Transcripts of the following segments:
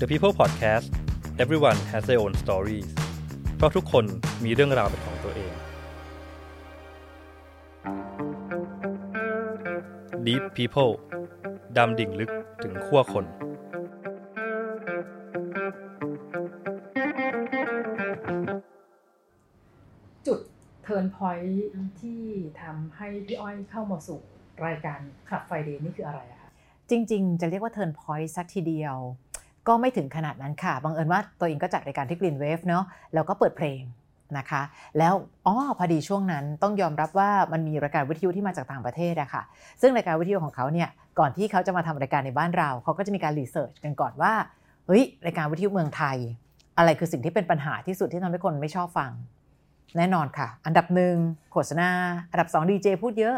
The People Podcast everyone has their own stories เพราะทุกคนมีเรื่องราวเป็นของตัวเอง Deep People ดำดิ่งลึกถึงขั้วคน จุดเทิร์นพอยท์ที่ทำให้พี่อ้อยเข้ามาสู่รายการคลับไฟเดย์นี่คืออะไรอะคะจริง ๆ จะเรียกว่า turn point สักทีเดียว ก็ไม่ถึงขนาดนั้นค่ะ บังเอิญว่าตัวเองก็จัดรายการที่ Green Wave เนาะแล้วก็เปิดเพลงนะคะ แล้วอ๋อพอดีช่วงนั้นต้องยอมรับว่ามันมีรายการวิทยุที่มาจากต่างประเทศอะค่ะ ซึ่งรายการวิทยุของเขาเนี่ยก่อนที่เขาจะมาทำรายการในบ้านเราเขาก็จะมีการรีเสิร์ชกันก่อนว่าเฮ้ยรายการวิทยุเมืองไทย อะไรคือสิ่งที่เป็นปัญหาที่สุดที่ทำให้คนไม่ชอบฟัง แน่นอนค่ะ อันดับหนึ่งโฆษณาอันดับสองดีเจพูดเยอะ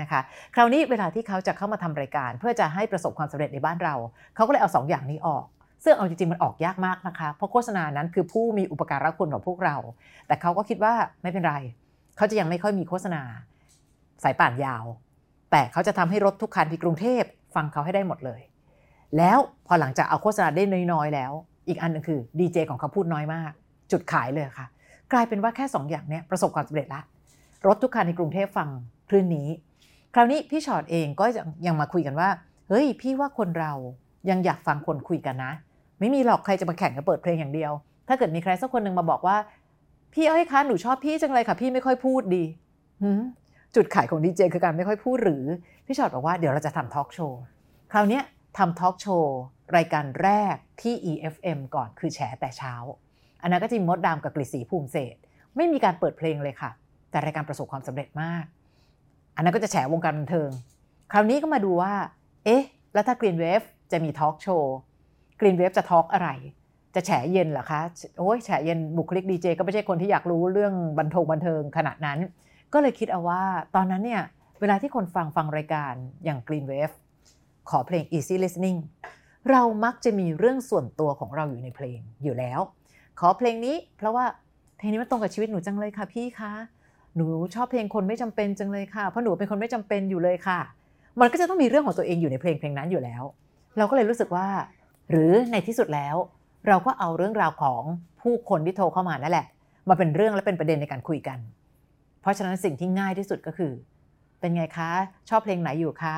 นะคะคราวนี้เวลาที่เขาจะเข้ามาทำรายการ เพื่อจะให้ประสบความสำเร็จในบ้านเรา เขาก็เลยเอาสองอย่างนี้ออก ซึ่งเอาจริงๆมันออกยากมากนะคะ เพราะโฆษณานั้นคือผู้มีอุปการะคุณของพวกเรา แต่เขาก็คิดว่าไม่เป็นไร เขาจะยังไม่ค่อยมีโฆษณาสายป่านยาว แต่เขาจะทำให้รถทุกคันที่กรุงเทพฟังเขาให้ได้หมดเลย แล้วพอหลังจากเอาโฆษณาได้น้อยๆแล้ว อีกอันหนึงคือดีเจของเขาพูดน้อยมาก จุดขายเลยค่ะ กลายเป็นว่าแค่สองอย่างเนี้ยประสบความสำเร็จละ รถทุกคันในกรุงเทพฟังคลื่นนี้ คราวนี้พี่ชอตเองก็ยังมาคุยกันว่า เฮ้ย พี่ว่าคนเรายังอยากฟังคนคุยกันนะ ไม่มีหรอกใครจะมาแข่งกันเปิดเพลงอย่างเดียว ถ้าเกิดมีใครสักคนหนึ่งมาบอกว่า พี่เอ้ยคะหนูชอบพี่จังเลยค่ะ พี่ไม่ค่อยพูดดีจุดขายของดีเจคือการไม่ค่อยพูดหรือ พี่ชอตบอกว่าเดี๋ยวเราจะทำทอล์กโชว์คราวนี้ทำทอล์กโชว์รายการแรกที่ EFM ก่อนคือแฉแต่เช้า อันนั้นก็จะมีมดดามกับกฤษศรีภูมิเศษไม่มีการเปิดเพลงเลยค่ะ แต่รายการประสบความสำเร็จมาก อันนั้นก็จะแฉวงการบันเทิง คราวนี้ก็มาดูว่า เอ๊ะ แล้วถ้า Green Wave จะมีทอล์กโชว์ Green Wave จะทอล์กอะไร จะแฉเย็นเหรอคะ โอ้ยแฉเย็นบุคลิกดีเจก็ไม่ใช่คนที่อยากรู้เรื่องบันทงบันเทิงขนาดนั้น ก็เลยคิดเอาว่าตอนนั้นเนี่ย เวลาที่คนฟังฟังรายการอย่าง Green Wave ขอเพลง Easy Listening เรามักจะมีเรื่องส่วนตัวของเราอยู่ในเพลงอยู่แล้ว ขอเพลงนี้ เพราะว่าเพลงนี้มันตรงกับชีวิตหนูจังเลยค่ะพี่คะหนูชอบเพลงคนไม่จำเป็นจังเลยค่ะ เพราะหนูเป็นคนไม่จำเป็นอยู่เลยค่ะ มันก็จะต้องมีเรื่องของตัวเองอยู่ในเพลงเพลงนั้นอยู่แล้ว เราก็เลยรู้สึกว่า หรือในที่สุดแล้ว เราก็เอาเรื่องราวของผู้คนที่โทรเข้ามานั่นแหละ มาเป็นเรื่องและเป็นประเด็นในการคุยกัน เพราะฉะนั้นสิ่งที่ง่ายที่สุดก็คือ เป็นไงคะ ชอบเพลงไหนอยู่คะ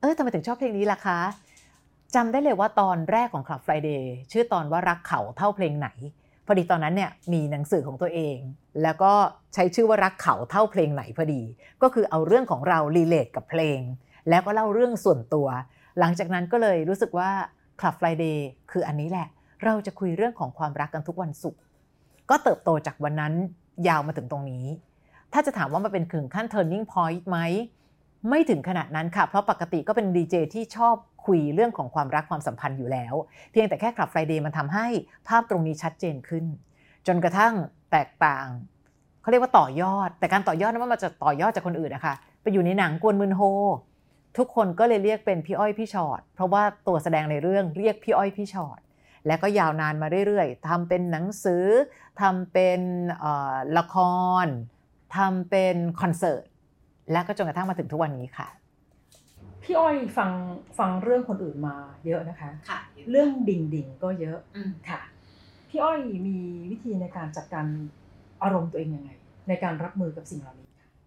เออทำไมถึงชอบเพลงนี้ล่ะคะจำได้เลยว่าตอนแรกของ Club Friday ชื่อตอนว่ารักเขาเท่าเพลงไหน พอดีตอนนั้นเนี่ยมีหนังสือของตัวเอง แล้วก็ใช้ชื่อว่ารักเขาเท่าเพลงไหนพอดี ก็คือเอาเรื่องของเรารีเลทกับเพลง แล้วก็เล่าเรื่องส่วนตัว หลังจากนั้นก็เลยรู้สึกว่า Club Friday คืออันนี้แหละ เราจะคุยเรื่องของความรักกันทุกวันศุกร์ก็เติบโตจากวันนั้นยาวมาถึงตรงนี้ ถ้าจะถามว่ามันเป็นถึงขั้น turning point ไหมไม่ถึงขนาดนั้นค่ะ เพราะปกติก็เป็นดีเจที่ชอบคุยเรื่องของความรักความสัมพันธ์อยู่แล้ว เพียงแต่แค่คลับไฟเดย์มันทำให้ภาพตรงนี้ชัดเจนขึ้น จนกระทั่งแตกต่างเขาเรียกว่าต่อยอด แต่การต่อยอดนั้นว่ามันจะต่อยอดจากคนอื่นนะคะไปอยู่ในหนังกวนมืนโฮ ทุกคนก็เลยเรียกเป็นพี่อ้อยพี่ชอดเพราะว่าตัวแสดงในเรื่องเรียกพี่อ้อยพี่ชอดและก็ยาวนานมาเรื่อยๆทำเป็นหนังสือทำเป็นเอ่อละครทำเป็นคอนเสิร์ตและก็จนกระทั่งมาถึงทุกวันนี้ค่ะ พี่อ้อยฟังฟังเรื่องคนอื่นมาเยอะนะคะค่ะเรื่องดิ่งดิ่งๆก็เยอะอืมค่ะ พี่อ้อยมีวิธีในการจัดการอารมณ์ตัวเองยังไง ในการรับมือกับสิ่งเหล่านี้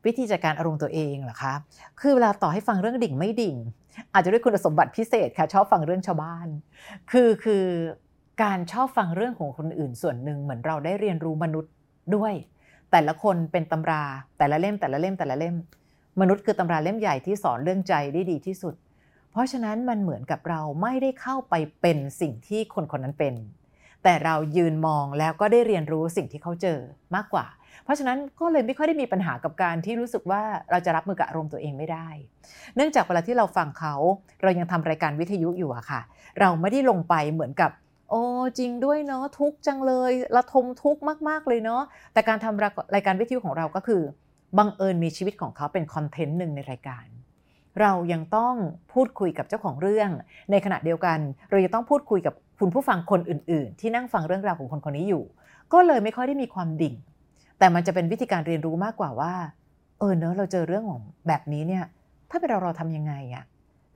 วิธีจัดการอารมณ์ตัวเองเหรอคะ คือเวลาต่อให้ฟังเรื่องดิ่งไม่ดิ่ง อาจจะด้วยคุณสมบัติพิเศษค่ะ ชอบฟังเรื่องชาวบ้าน คือคือการชอบฟังเรื่องของคนอื่นส่วนหนึ่งเหมือนเราได้เรียนรู้มนุษย์ด้วย แต่ละคนเป็นตำรา แต่ละเล่มแต่ละเล่มแต่ละเล่ม มนุษย์คือตำราเล่มใหญ่ที่สอนเรื่องใจได้ดีที่สุด เพราะฉะนั้นมันเหมือนกับเราไม่ได้เข้าไปเป็นสิ่งที่คนคนนั้นเป็น แต่เรายืนมองแล้วก็ได้เรียนรู้สิ่งที่เขาเจอมากกว่า เพราะฉะนั้นก็เลยไม่ค่อยได้มีปัญหากับการที่รู้สึกว่าเราจะรับมือกับอารมณ์ตัวเองไม่ได้ เนื่องจากเวลาที่เราฟังเขาเรายังทำรายการวิทยุอยู่อะค่ะ เราไม่ได้ลงไปเหมือนกับโอ้จริงด้วยเนาะทุกจังเลยระทมทุกข์มาก ๆ เลยเนาะแต่การทำรายการวิทยุของเราก็คือบังเอิญมีชีวิตของเขาเป็นคอนเทนต์หนึ่งในรายการ เรายังต้องพูดคุยกับเจ้าของเรื่อง ในขณะเดียวกัน เราจะต้องพูดคุยกับ คุณผู้ฟังคนอื่น ๆ ที่นั่งฟังเรื่องราวของคนคนนี้อยู่ ก็เลยไม่ค่อยได้มีความดิ่ง แต่มันจะเป็นวิธีการเรียนรู้มากกว่าว่า เออเนอะเราเจอเรื่องของแบบนี้เนี่ย ถ้าเป็นเราเราทำยังไงอะ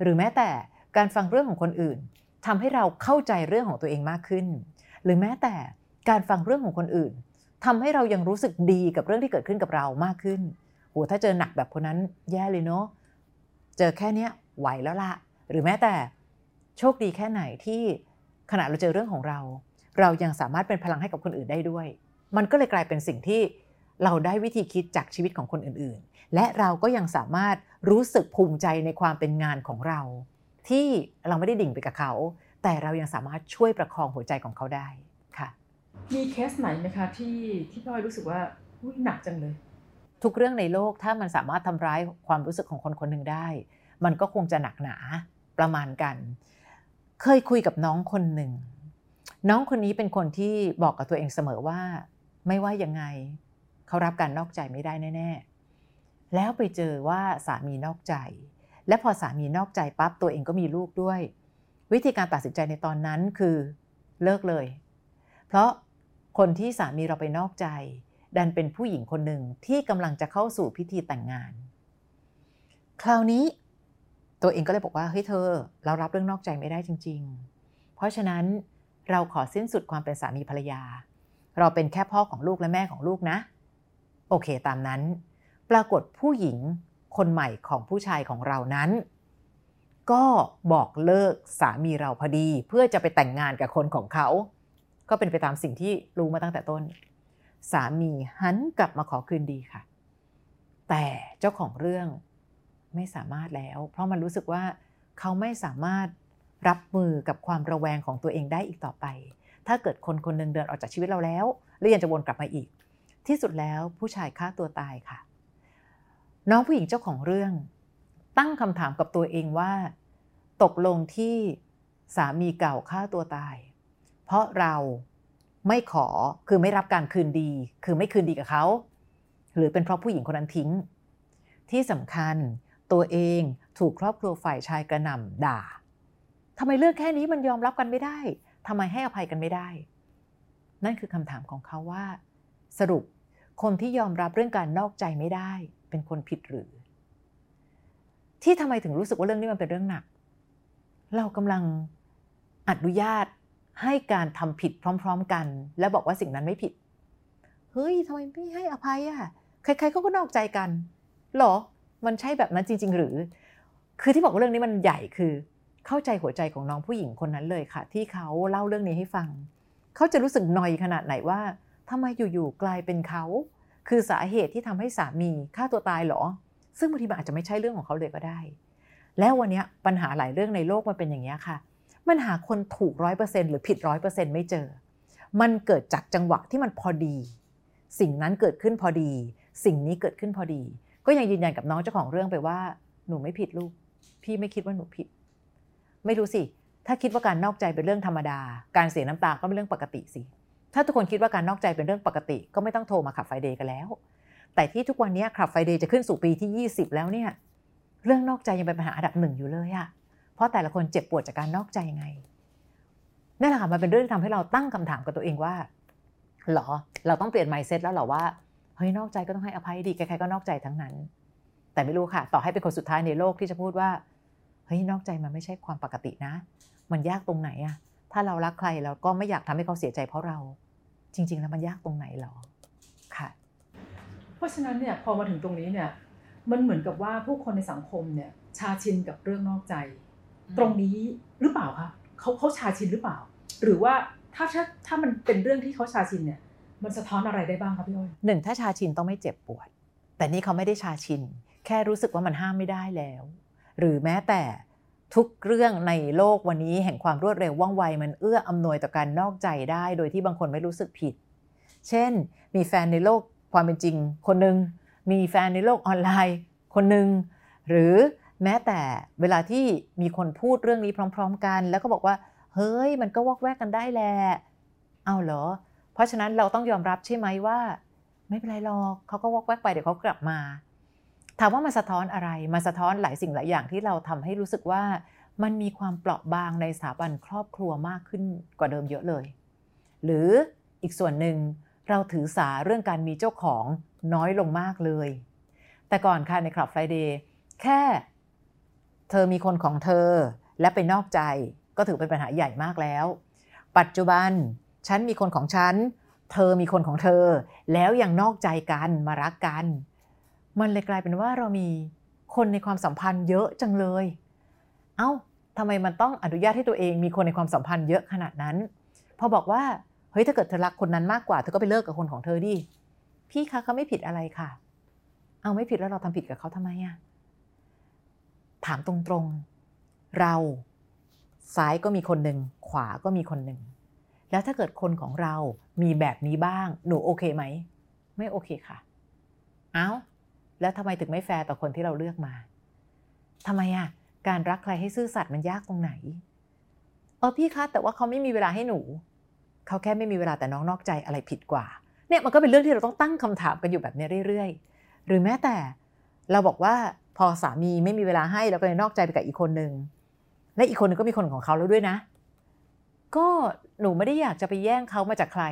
หรือแม้แต่การฟังเรื่องของคนอื่นทำให้เราเข้าใจเรื่องของตัวเองมากขึ้น หรือแม้แต่การฟังเรื่องของคนอื่นทำให้เรายังรู้สึกดีกับเรื่องที่เกิดขึ้นกับเรามากขึ้นโหถ้าเจอหนักแบบคนนั้นแย่เลยเนาะเจอแค่เนี้ยไหวแล้วละหรือแม้แต่โชคดีแค่ไหนที่ ขณะเราเจอเรื่องของเรา เรายังสามารถเป็นพลังให้กับคนอื่นได้ด้วย มันก็เลยกลายเป็นสิ่งที่เราได้วิธีคิดจากชีวิตของคนอื่นๆ และเราก็ยังสามารถรู้สึกภูมิใจในความเป็นงานของเรา ที่เราไม่ได้ดิ่งไปกับเขา แต่เรายังสามารถช่วยประคองหัวใจของเขาได้ค่ะ มีเคสไหนไหมคะที่ที่พี่อ้อยรู้สึกว่าอุ้ยหนักจังเลย ทุกเรื่องในโลกถ้ามันสามารถทำร้ายความรู้สึกของคนคนหนึ่งได้ มันก็คงจะหนักหนาประมาณกัน เคยคุยกับน้องคนหนึ่ง น้องคนนี้เป็นคนที่บอกกับตัวเองเสมอว่า ไม่ว่ายังไง เขารับการนอกใจไม่ได้แน่ ๆ แล้วไปเจอว่าสามีนอกใจ และพอสามีนอกใจปั๊บตัวเองก็มีลูกด้วย วิธีการตัดสินใจในตอนนั้นคือเลิกเลย เพราะคนที่สามีเราไปนอกใจ ดันเป็นผู้หญิงคนหนึ่งที่กำลังจะเข้าสู่พิธีแต่งงาน คราวนี้ ตัวเองก็เลยบอกว่าเฮ้ยเธอ เรารับเรื่องนอกใจไม่ได้จริง ๆ เพราะฉะนั้นเราขอสิ้นสุดความเป็นสามีภรรยา เราเป็นแค่พ่อของลูกและแม่ของลูกนะ โอเคตามนั้น ปรากฏผู้หญิงคนใหม่ของผู้ชายของเรานั้น ก็บอกเลิกสามีเราพอดี เพื่อจะไปแต่งงานกับคนของเขา ก็เป็นไปตามสิ่งที่รู้มาตั้งแต่ต้น สามีหันกลับมาขอคืนดีค่ะ แต่เจ้าของเรื่อง ไม่สามารถแล้ว เพราะมันรู้สึกว่าเขาไม่สามารถรับมือกับความระแวงของตัวเองได้อีกต่อไป ถ้าเกิดคนคนหนึ่งเดินออกจากชีวิตเราแล้วแล้วยังจะวนกลับมาอีก ที่สุดแล้วผู้ชายฆ่าตัวตายค่ะ น้องผู้หญิงเจ้าของเรื่อง ตั้งคำถามกับตัวเองว่า ตกลงที่สามีเก่าฆ่าตัวตาย เพราะเราไม่ขอคือไม่รับการคืนดี คือไม่คืนดีกับเขา หรือเป็นเพราะผู้หญิงคนนั้นทิ้ง ที่สำคัญ ตัวเองถูกครอบครัวฝ่ายชายกระหน่ำด่าทำไมเรื่องแค่นี้มันยอมรับกันไม่ได้ทำไมให้อภัยกันไม่ได้ นั่นคือคำถามของเขาว่า สรุปคนที่ยอมรับเรื่องการนอกใจไม่ได้ เป็นคนผิดหรือ ที่ทำไมถึงรู้สึกว่าเรื่องนี้มันเป็นเรื่องหนัก เรากำลังอนุญาตให้การทำผิดพร้อม ๆ กัน และบอกว่าสิ่งนั้นไม่ผิด เฮ้ยทำไมไม่ให้อภัยอะ่ะ ใครๆเขาก็นอกใจกันหรอ มันใช่แบบนั้นจริง ๆ หรือ คือที่บอกว่าเรื่องนี้มันใหญ่คือ เข้าใจหัวใจของน้องผู้หญิงคนนั้นเลยค่ะ ที่เขาเล่าเรื่องนี้ให้ฟัง เขาจะรู้สึกหนอยขนาดไหนว่าทำไมอยู่ๆกลายเป็นเขา คือสาเหตุที่ทำให้สามีฆ่าตัวตายหรอ ซึ่งบางทีมันอาจจะไม่ใช่เรื่องของเขาเลยก็ได้ แล้ววันนี้ปัญหาหลายเรื่องในโลกมันเป็นอย่างนี้ค่ะ มันหาคนถูกร้อยเปอร์เซ็นหรือผิดร้อยเปอร์เซ็นไม่เจอ มันเกิดจากจังหวะที่มันพอดี สิ่งนั้นเกิดขึ้นพอดี สิ่งนี้เกิดขึ้นพอดี ก็ยังยืนยันกับน้องเจ้าของเรื่องไปว่าหนูไม่ผิดลูก พี่ไม่คิดว่าหนูผิด ไม่รู้สิ ถ้าคิดว่าการนอกใจเป็นเรื่องธรรมดา การเสียน้ำตาก็เป็นเรื่องปกติสิ ถ้าทุกคนคิดว่าการนอกใจเป็นเรื่องปกติ ก็ไม่ต้องโทรมาขับไฟเดย์กันแล้ว แต่ที่ทุกวันนี้ขับไฟเดย์จะขึ้นสู่ปีที่ 20 แล้วเนี่ย เรื่องนอกใจยังเป็นปัญหาอันดับหนึ่งอยู่เลยอะเพราะแต่ละคนเจ็บปวดจากการนอกใจยังไงนั่นแหละค่ะมันเป็นเรื่องที่ทำให้เราตั้งคำถามกับตัวเองว่าหรอ เราต้องเปลี่ยนไมเซ็ตแล้วหรอว่า เฮ้ยนอกใจก็ต้องให้อภัยดีใครๆก็นอกใจทั้งนั้น แต่ไม่รู้ค่ะ ต่อให้เป็นคนสุดท้ายในโลกที่จะพูดว่าเฮ้ยนอกใจมันไม่ใช่ความปกตินะ มันยากตรงไหนอะถ้าเรารักใครเราก็ไม่อยากทำให้เขาเสียใจเพราะเรา จริง ๆ แล้วมันยากตรงไหนหรอค่ะ เพราะฉะนั้นเนี่ยพอมาถึงตรงนี้เนี่ยมันเหมือนกับว่าผู้คนในสังคมเนี่ยชาชินกับเรื่องนอกใจ ตรงนี้หรือเปล่าคะเขาเขาชาชินหรือเปล่า หรือว่าถ้าถ้าถ้ามันเป็นเรื่องที่เขาชาชินเนี่ย มันสะท้อนอะไรได้บ้างคะพี่อ้อยหนึ่งถ้าชาชินต้องไม่เจ็บปวด แต่นี่เขาไม่ได้ชาชิน แค่รู้สึกว่ามันห้ามไม่ได้แล้ว หรือแม้แต่ทุกเรื่องในโลกวันนี้แห่งความรวดเร็วว่องไว มันเอื้ออำนวยต่อการนอกใจได้ โดยที่บางคนไม่รู้สึกผิด เช่น มีแฟนในโลกความเป็นจริง คนหนึ่งมีแฟนในโลกออนไลน์ คนหนึ่งหรือแม้แต่เวลาที่มีคนพูดเรื่องนี้พร้อม ๆ กัน แล้วก็บอกว่า เฮ้ย มันก็วอกแวกกันได้แหละเอาเหรอ ราะฉะนั้นเราต้องยอมรับใช่ไหมว่า ไม่เป็นไรหรอกเขาก็วอกแวกไปเดี๋ยวเขากลับมา ถามว่ามันสะท้อนอะไรมันสะท้อนหลายสิ่งหลายอย่างที่เราทำให้รู้สึกว่ามันมีความเปราะบางในสถาบันครอบครัวมากขึ้นกว่าเดิมเยอะเลย หรืออีกส่วนหนึ่งเราถือสาเรื่องการมีเจ้าของน้อยลงมากเลย แต่ก่อนค่ะในคลับไฟเดย์แค่ เธอมีคนของเธอและไปนอกใจก็ถือเป็นปัญหาใหญ่มากแล้ว ปัจจุบัน ฉันมีคนของฉัน เธอมีคนของเธอ แล้วยังนอกใจกันมารักกัน มันเลยกลายเป็นว่าเรามีคนในความสัมพันธ์เยอะจังเลย เอา้าทำไมมันต้องอนุญาตให้ตัวเองมีคนในความสัมพันธ์เยอะขนาดนั้น พอบอกว่า เฮ้ย ถ้าเกิดเธอรักคนนั้นมากกว่า เธอก็ไปเลิกกับคนของเธอดิ พี่คะเขาไม่ผิดอะไรค่ะ เอาไม่ผิดแล้วเราทำผิดกับเขาทำไมอะถามตรงๆ เรา ซ้ายก็มีคนหนึ่ง ขวาก็มีคนหนึ่ง แล้วถ้าเกิดคนของเรามีแบบนี้บ้าง หนูโอเคไหม ไม่โอเคค่ะ เอา้า แล้วทำไมถึงไม่แฟร์ต่อคนที่เราเลือกมาทำไมอะการรักใครให้ซื่อสัตย์มันยากตรงไหน เออพี่คะ แต่ว่าเขาไม่มีเวลาให้หนู เขาแค่ไม่มีเวลาแต่น้องนอกใจอะไรผิดกว่า เนี่ยมันก็เป็นเรื่องที่เราต้องตั้งคำถามกันอยู่แบบนี้เรื่อยๆ หรือแม้แต่เราบอกว่าพอสามีไม่มีเวลาให้แล้วก็เลยนอกใจไปกับอีกคนนึงและอีกคนนึงก็มีคนของเขาแล้วด้วยนะ ก็หนูไม่ได้อยากจะไปแย่งเขามาจากใคร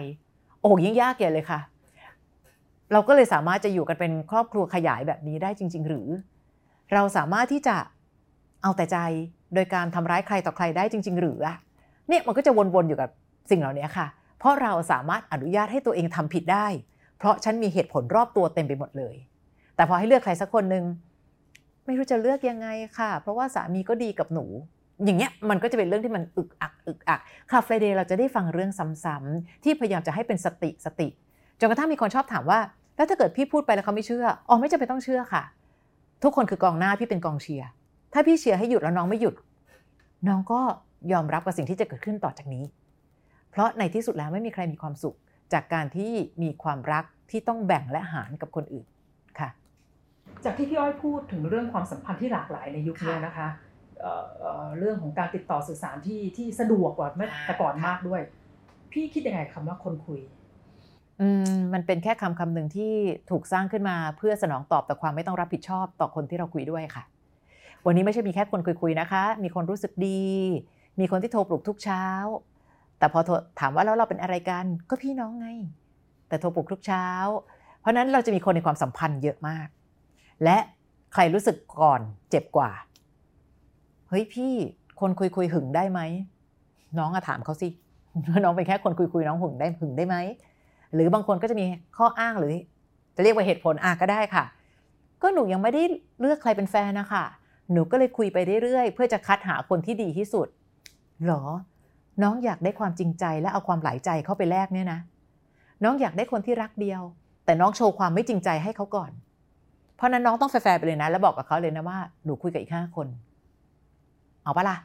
โอ้ยิ่งยากใหญ่เลยค่ะ เราก็เลยสามารถจะอยู่กันเป็นครอบครัวขยายแบบนี้ได้จริง ๆ หรือ เราสามารถที่จะเอาแต่ใจโดยการทำร้ายใครต่อใครได้จริง ๆ หรืออะเนี่ยมันก็จะวนๆอยู่กับสิ่งเหล่านี้ค่ะ เพราะเราสามารถอนุญาตให้ตัวเองทำผิดได้ เพราะฉันมีเหตุผลรอบตัวเต็มไปหมดเลย แต่พอให้เลือกใครสักคนหนึ่งไม่รู้จะเลือกยังไงค่ะ เพราะว่าสามีก็ดีกับหนู อย่างเงี้ยมันก็จะเป็นเรื่องที่มันอึกอักอึกอักคาเฟ่เดย์เราจะได้ฟังเรื่องซ้ำๆที่พยายามจะให้เป็นสติสติจนกระทั่งมีคนชอบถามว่า แล้วถ้าเกิดพี่พูดไปแล้วเขาไม่เชื่ออ๋อไม่จำเป็นต้องเชื่อค่ะ ทุกคนคือกองหน้าพี่เป็นกองเชียร์ถ้าพี่เชียร์ให้หยุดแล้วน้องไม่หยุด น้องก็ยอมรับกับสิ่งที่จะเกิดขึ้นต่อจากนี้ เพราะในที่สุดแล้วไม่มีใครมีความสุข จากการที่มีความรักที่ต้องแบ่งและหารกับคนอื่นค่ะ จากที่พี่อ้อยพูดถึงเรื่องความสัมพันธ์ที่หลากหลายในยุคนี้นะคะ เอ่อเอ่อเรื่องของการติดต่อสื่อสารที่ที่สะดวกกว่าเมื่อแต่ก่อนมากด้วย พี่คิดยังไงคำว่าคนคุยอืมมันเป็นแค่คำคำหนึ่งที่ถูกสร้างขึ้นมาเพื่อสนองตอบต่อความไม่ต้องรับผิดชอบต่อคนที่เราคุยด้วยค่ะ วันนี้ไม่ใช่มีแค่คนคุยๆนะคะ มีคนรู้สึกดี มีคนที่โทรปลุกทุกเช้า แต่พอถามว่าแล้วเราเป็นอะไรกันก็พี่น้องไง แต่โทรปลุกทุกเช้า เพราะนั้นเราจะมีคนในความสัมพันธ์เยอะมาก และใครรู้สึกก่อนเจ็บกว่า เฮ้ยพี่คนคุยคุยหึงได้ไหมน้องอะถามเขาสิน้องเป็นแค่คนคุยคุยน้องหึงได้หึงได้ไหมหรือบางคนก็จะมีข้ออ้างหรือ จะเรียกว่าเหตุผลอะก็ได้ค่ะ ก็หนูยังไม่ได้เลือกใครเป็นแฟนนะคะหนูก็เลยคุยไปเรื่อยๆ เพื่อจะคัดหาคนที่ดีที่สุดหรอ น้องอยากได้ความจริงใจและเอาความหลายใจเข้าไปแลกเนี่ยนะ น้องอยากได้คนที่รักเดียว แต่น้องโชว์ความไม่จริงใจให้เขาก่อน เพราะนั้นน้องต้องแฟร์ไปเลยนะ แล้วบอกกับเขาเลยนะว่าหนูคุยกับอีกห้าคน เอาปะล่ะ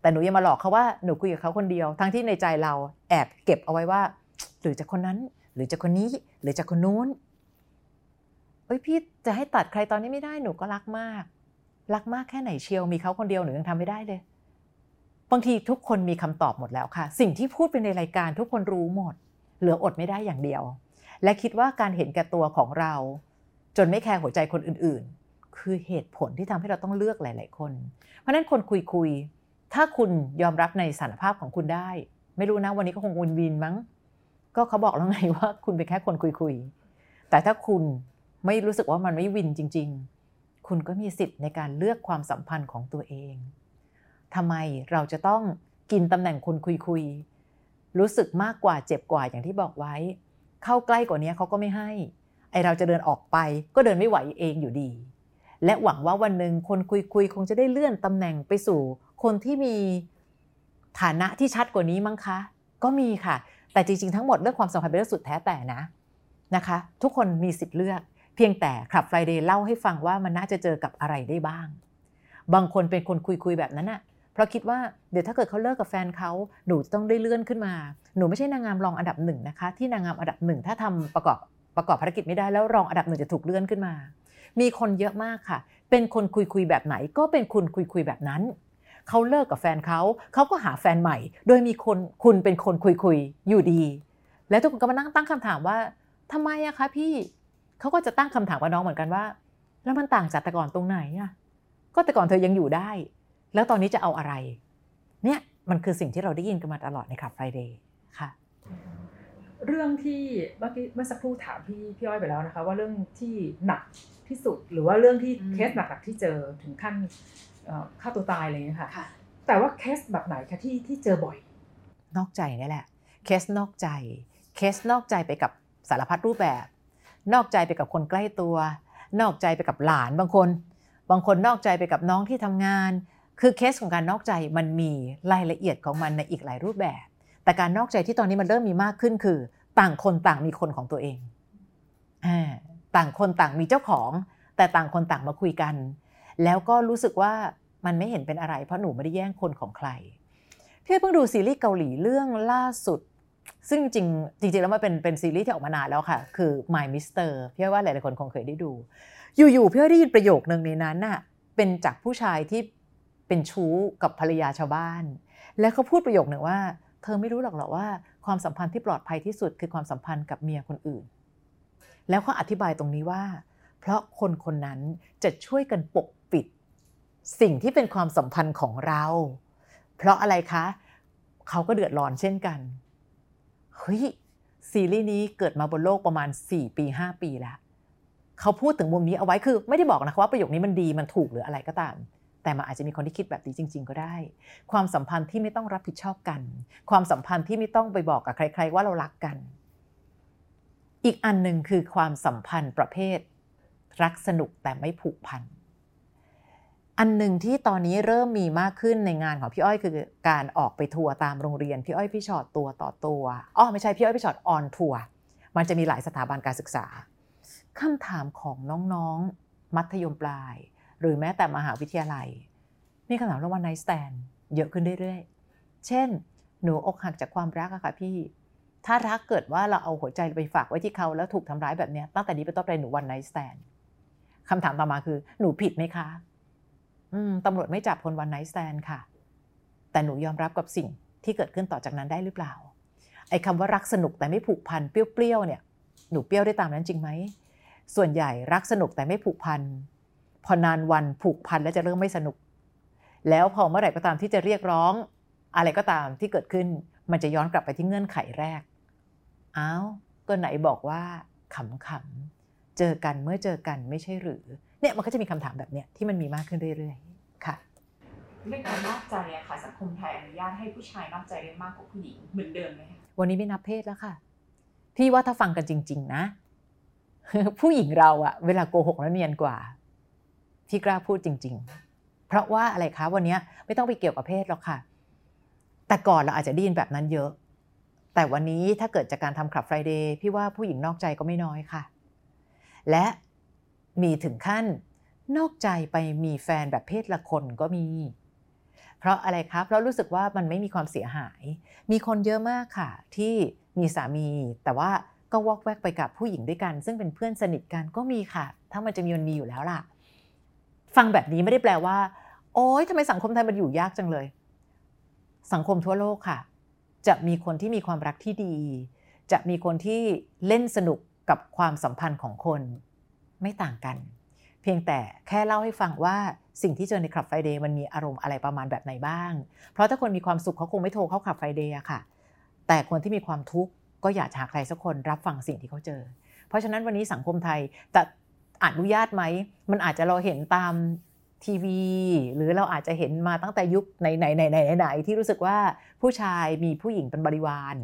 แต่หนูยังมาหลอกเขาว่าหนูคุยกับเขาคนเดียว ทั้งที่ในใจเราแอบเก็บเอาไว้ว่า หรือจะคนนั้น หรือจะคนนี้ หรือจะคนนู้นเอ้ยพี่จะให้ตัดใครตอนนี้ไม่ได้หนูก็รักมาก รักมากแค่ไหนเชียวมีเขาคนเดียวหนูยังทำไม่ได้เลย บางทีทุกคนมีคำตอบหมดแล้วค่ะ สิ่งที่พูดไปในรายการทุกคนรู้หมด เหลืออดไม่ได้อย่างเดียว และคิดว่าการเห็นแก่ตัวของเรา จนไม่แคร์หัวใจคนอื่นๆ คือเหตุผลที่ทำให้เราต้องเลือกหลาย ๆ คน เพราะนั้นคนคุยคุยถ้าคุณยอมรับในสารภาพของคุณได้ ไม่รู้นะวันนี้ก็คงวินวินมั้ง ก็เขาบอกแล้วไงว่าคุณเป็นแค่คนคุยคุยแต่ถ้าคุณไม่รู้สึกว่ามันไม่วินจริง ๆ คุณก็มีสิทธิ์ในการเลือกความสัมพันธ์ของตัวเองทำไมเราจะต้องกินตำแหน่งคนคุยคุยรู้สึกมากกว่าเจ็บกว่าอย่างที่บอกไว้ เข้าใกล้กว่านี้เขาก็ไม่ให้ ไอเราจะเดินออกไปก็เดินไม่ไหวเองอยู่ดี และหวังว่าวันหนึ่งคนคุยคุยคงจะได้เลื่อนตำแหน่งไปสู่ คนที่มีฐานะที่ชัดกว่านี้มั้งคะ ก็มีค่ะ แต่จริงๆทั้งหมดเรื่องความสัมพันธ์เป็นเรื่องสุดแท้แต่นะนะคะ ทุกคนมีสิทธิ์เลือก เพียงแต่คลับไฟเดย์เล่าให้ฟังว่ามันน่าจะเจอกับอะไรได้บ้าง บางคนเป็นคนคุยคุยแบบนั้นอะเพราะคิดว่าเดี๋ยวถ้าเกิดเขาเลิกกับแฟนเขาหนูต้องได้เลื่อนขึ้นมา หนูไม่ใช่นางงามรองอันดับหนึ่งนะคะ ที่นางงามอันดับหนึ่งถ้าทำประกอบประกอบภารกิจไม่ได้แล้วรองอันดับหนึ่งจะถูกเลื่อนขึ้นมา มีคนเยอะมากค่ะ เป็นคนคุยคุยแบบไหน ก็เป็นคุณคุยคุยแบบนั้น เขาเลิกกับแฟนเขา เขาก็หาแฟนใหม่ โดยมีคนคุณเป็นคนคุยคุยอยู่ดี แล้วทุกคนก็มานั่งตั้งคำถามว่าทำไมอะคะพี่ เขาก็จะตั้งคำถามกับน้องเหมือนกันว่า แล้วมันต่างจากแต่ก่อนตรงไหนอะก็แต่ก่อนเธอยังอยู่ได้ แล้วตอนนี้จะเอาอะไร เนี่ยมันคือสิ่งที่เราได้ยินกันมาตลอดในคลับไฟเดย์ค่ะ เรื่องที่เมื่อกี้เมื่อสักครู่ถามพี่พี่อ้อยไปแล้วนะคะ ว่าเรื่องที่หนักที่สุดหรือว่าเรื่องที่อืมเคสหนักๆที่เจอถึงขั้นเอ่อฆ่าตัวตายอะไรอย่างเงี้ยค่ะค่ะ แต่ว่าเคสแบบไหนคะที่ที่เจอบ่อย นอกใจนี่แหละเคสนอกใจ เคสนอกใจไปกับสารพัดรูปแบบ นอกใจไปกับคนใกล้ตัว นอกใจไปกับหลานบางคน บางคนนอกใจไปกับน้องที่ทำงาน คือเคสของการนอกใจมันมีรายละเอียดของมันในอีกหลายรูปแบบ แต่การนอกใจที่ตอนนี้มันเริ่มมีมากขึ้นคือ ต่างคนต่างมีคนของตัวเองต่างคนต่างมีเจ้าของ แต่ต่างคนต่างมาคุยกัน แล้วก็รู้สึกว่ามันไม่เห็นเป็นอะไร เพราะหนูไม่ได้แย่งคนของใครพี่เพิ่งดูซีรีส์เกาหลีเรื่องล่าสุด ซึ่งจริงจริง ๆ แล้วมันเป็นเป็นซีรีส์ที่ออกมานานแล้วค่ะ คือ My Mister พี่ว่าหลายๆคนคงเคยได้ดู อยู่ๆพี่ได้ยินประโยคนึงในนั้นน่ะเป็นจากผู้ชายที่เป็นชู้กับภรรยาชาวบ้าน แล้วเขาพูดประโยคหนึ่งว่า เธอไม่รู้หรอกหรอว่าความสัมพันธ์ที่ปลอดภัยที่สุดคือความสัมพันธ์กับเมียคนอื่น แล้วเขาอธิบายตรงนี้ว่า เพราะคนคนนั้นจะช่วยกันปกปิด สิ่งที่เป็นความสัมพันธ์ของเรา เพราะอะไรคะ เขาก็เดือดร้อนเช่นกัน เฮ้ย ซีรีส์นี้เกิดมาบนโลกประมาณ 4 ปี 5 ปีแล้ว เขาพูดถึงมุมนี้เอาไว้คือไม่ได้บอกนะคะว่าประโยคนี้มันดีมันถูกหรืออะไรก็ตาม แต่มันอาจจะมีคนที่คิดแบบนี้จริง ๆ ก็ได้ ความสัมพันธ์ที่ไม่ต้องรับผิดชอบกัน ความสัมพันธ์ที่ไม่ต้องไปบอกกับใคร ๆ ว่าเรารักกัน อีกอันหนึ่งคือความสัมพันธ์ประเภท รักสนุกแต่ไม่ผูกพัน อันหนึ่งที่ตอนนี้เริ่มมีมากขึ้นในงานของพี่อ้อยคือการออกไปทัวร์ตามโรงเรียนพี่อ้อยพี่ฉอดตัวต่อตัวอ๋อไม่ใช่พี่อ้อยพี่ฉอด on tour มันจะมีหลายสถาบันการศึกษาคำถามของน้องๆ มัธยมปลาย หรือแม้แต่มหาวิทยาลัย มีคำถามเรื่อง one night stand เยอะขึ้นเรื่อยๆ เช่น หนูอกหักจากความรักอะค่ะพี่ ถ้ารักเกิดว่าเราเอาหัวใจไปฝากไว้ที่เขาแล้วถูกทำร้ายแบบเนี้ยตั้งแต่นี้เป็นต้นไปหนู one night standคำถามต่อมาคือ หนูผิดไหมคะ อืมตำรวจไม่จับคนวันไนสแตนค่ะ แต่หนูยอมรับกับสิ่งที่เกิดขึ้นต่อจากนั้นได้หรือเปล่า ไอ้คำว่ารักสนุกแต่ไม่ผูกพันเปรี้ยวๆเนี่ย หนูเปรี้ยวได้ตามนั้นจริงไหม ส่วนใหญ่รักสนุกแต่ไม่ผูกพัน พอนานวันผูกพันแล้วจะเริ่มไม่สนุก แล้วพอเมื่อไหร่ก็ตามที่จะเรียกร้อง อะไรก็ตามที่เกิดขึ้น มันจะย้อนกลับไปที่เงื่อนไขแรก อ้าว ก็ไหนบอกว่าขำๆ เจอกันเมื่อเจอกันไม่ใช่หรือ เนี่ยมันก็จะมีคำถามแบบเนี้ยที่มันมีมากขึ้นเรื่อยๆ ค่ะ เรื่องการนอกใจอะค่ะสังคมไทยอนุญาตให้ผู้ชายนอกใจได้มากกว่าผู้หญิงเหมือนเดิมไหมคะวันนี้ไม่นับเพศแล้วค่ะ พี่ว่าถ้าฟังกันจริง ๆ นะ ผู้หญิงเราอะเวลาโกหกแล้วเนียนกว่า พี่กล้าพูดจริง ๆ เพราะว่าอะไรคะวันนี้ไม่ต้องไปเกี่ยวกับเพศหรอกค่ะ แต่ก่อนเราอาจจะได้ยินแบบนั้นเยอะ แต่วันนี้ถ้าเกิดจากการทำคลับไฟเดย์พี่ว่าผู้หญิงนอกใจก็ไม่น้อยค่ะ และมีถึงขั้นนอกใจไปมีแฟนแบบเพศละคนก็มี เพราะอะไรคะเพราะรู้สึกว่ามันไม่มีความเสียหาย มีคนเยอะมากค่ะ ที่มีสามี แต่ว่าก็วอกแวกไปกับผู้หญิงด้วยกัน ซึ่งเป็นเพื่อนสนิทกันก็มีค่ะ ถ้ามันจะมีมันมีอยู่แล้วล่ะ ฟังแบบนี้ไม่ได้แปลว่า โอ๊ยทำไมสังคมไทยมันอยู่ยากจังเลย สังคมทั่วโลกค่ะ จะมีคนที่มีความรักที่ดี จะมีคนที่เล่นสนุกกับความสัมพันธ์ของคนไม่ต่างกัน เพียงแต่แค่เล่าให้ฟังว่าสิ่งที่เจอใน Club Friday มันมีอารมณ์อะไรประมาณแบบไหนบ้าง เพราะถ้าคนมีความสุขเขาคงไม่โทรเข้า Club Friday อะค่ะ แต่คนที่มีความทุกข์ก็อยากหาใครสักคนรับฟังสิ่งที่เขาเจอ เพราะฉะนั้นวันนี้สังคมไทยจะ อนุญาตไหม มันอาจจะเราเห็นตามทีวี หรือเราอาจจะเห็นมาตั้งแต่ยุคไหนไหนไหนไหนไหนที่รู้สึกว่าผู้ชายมีผู้หญิงเป็นบริวาร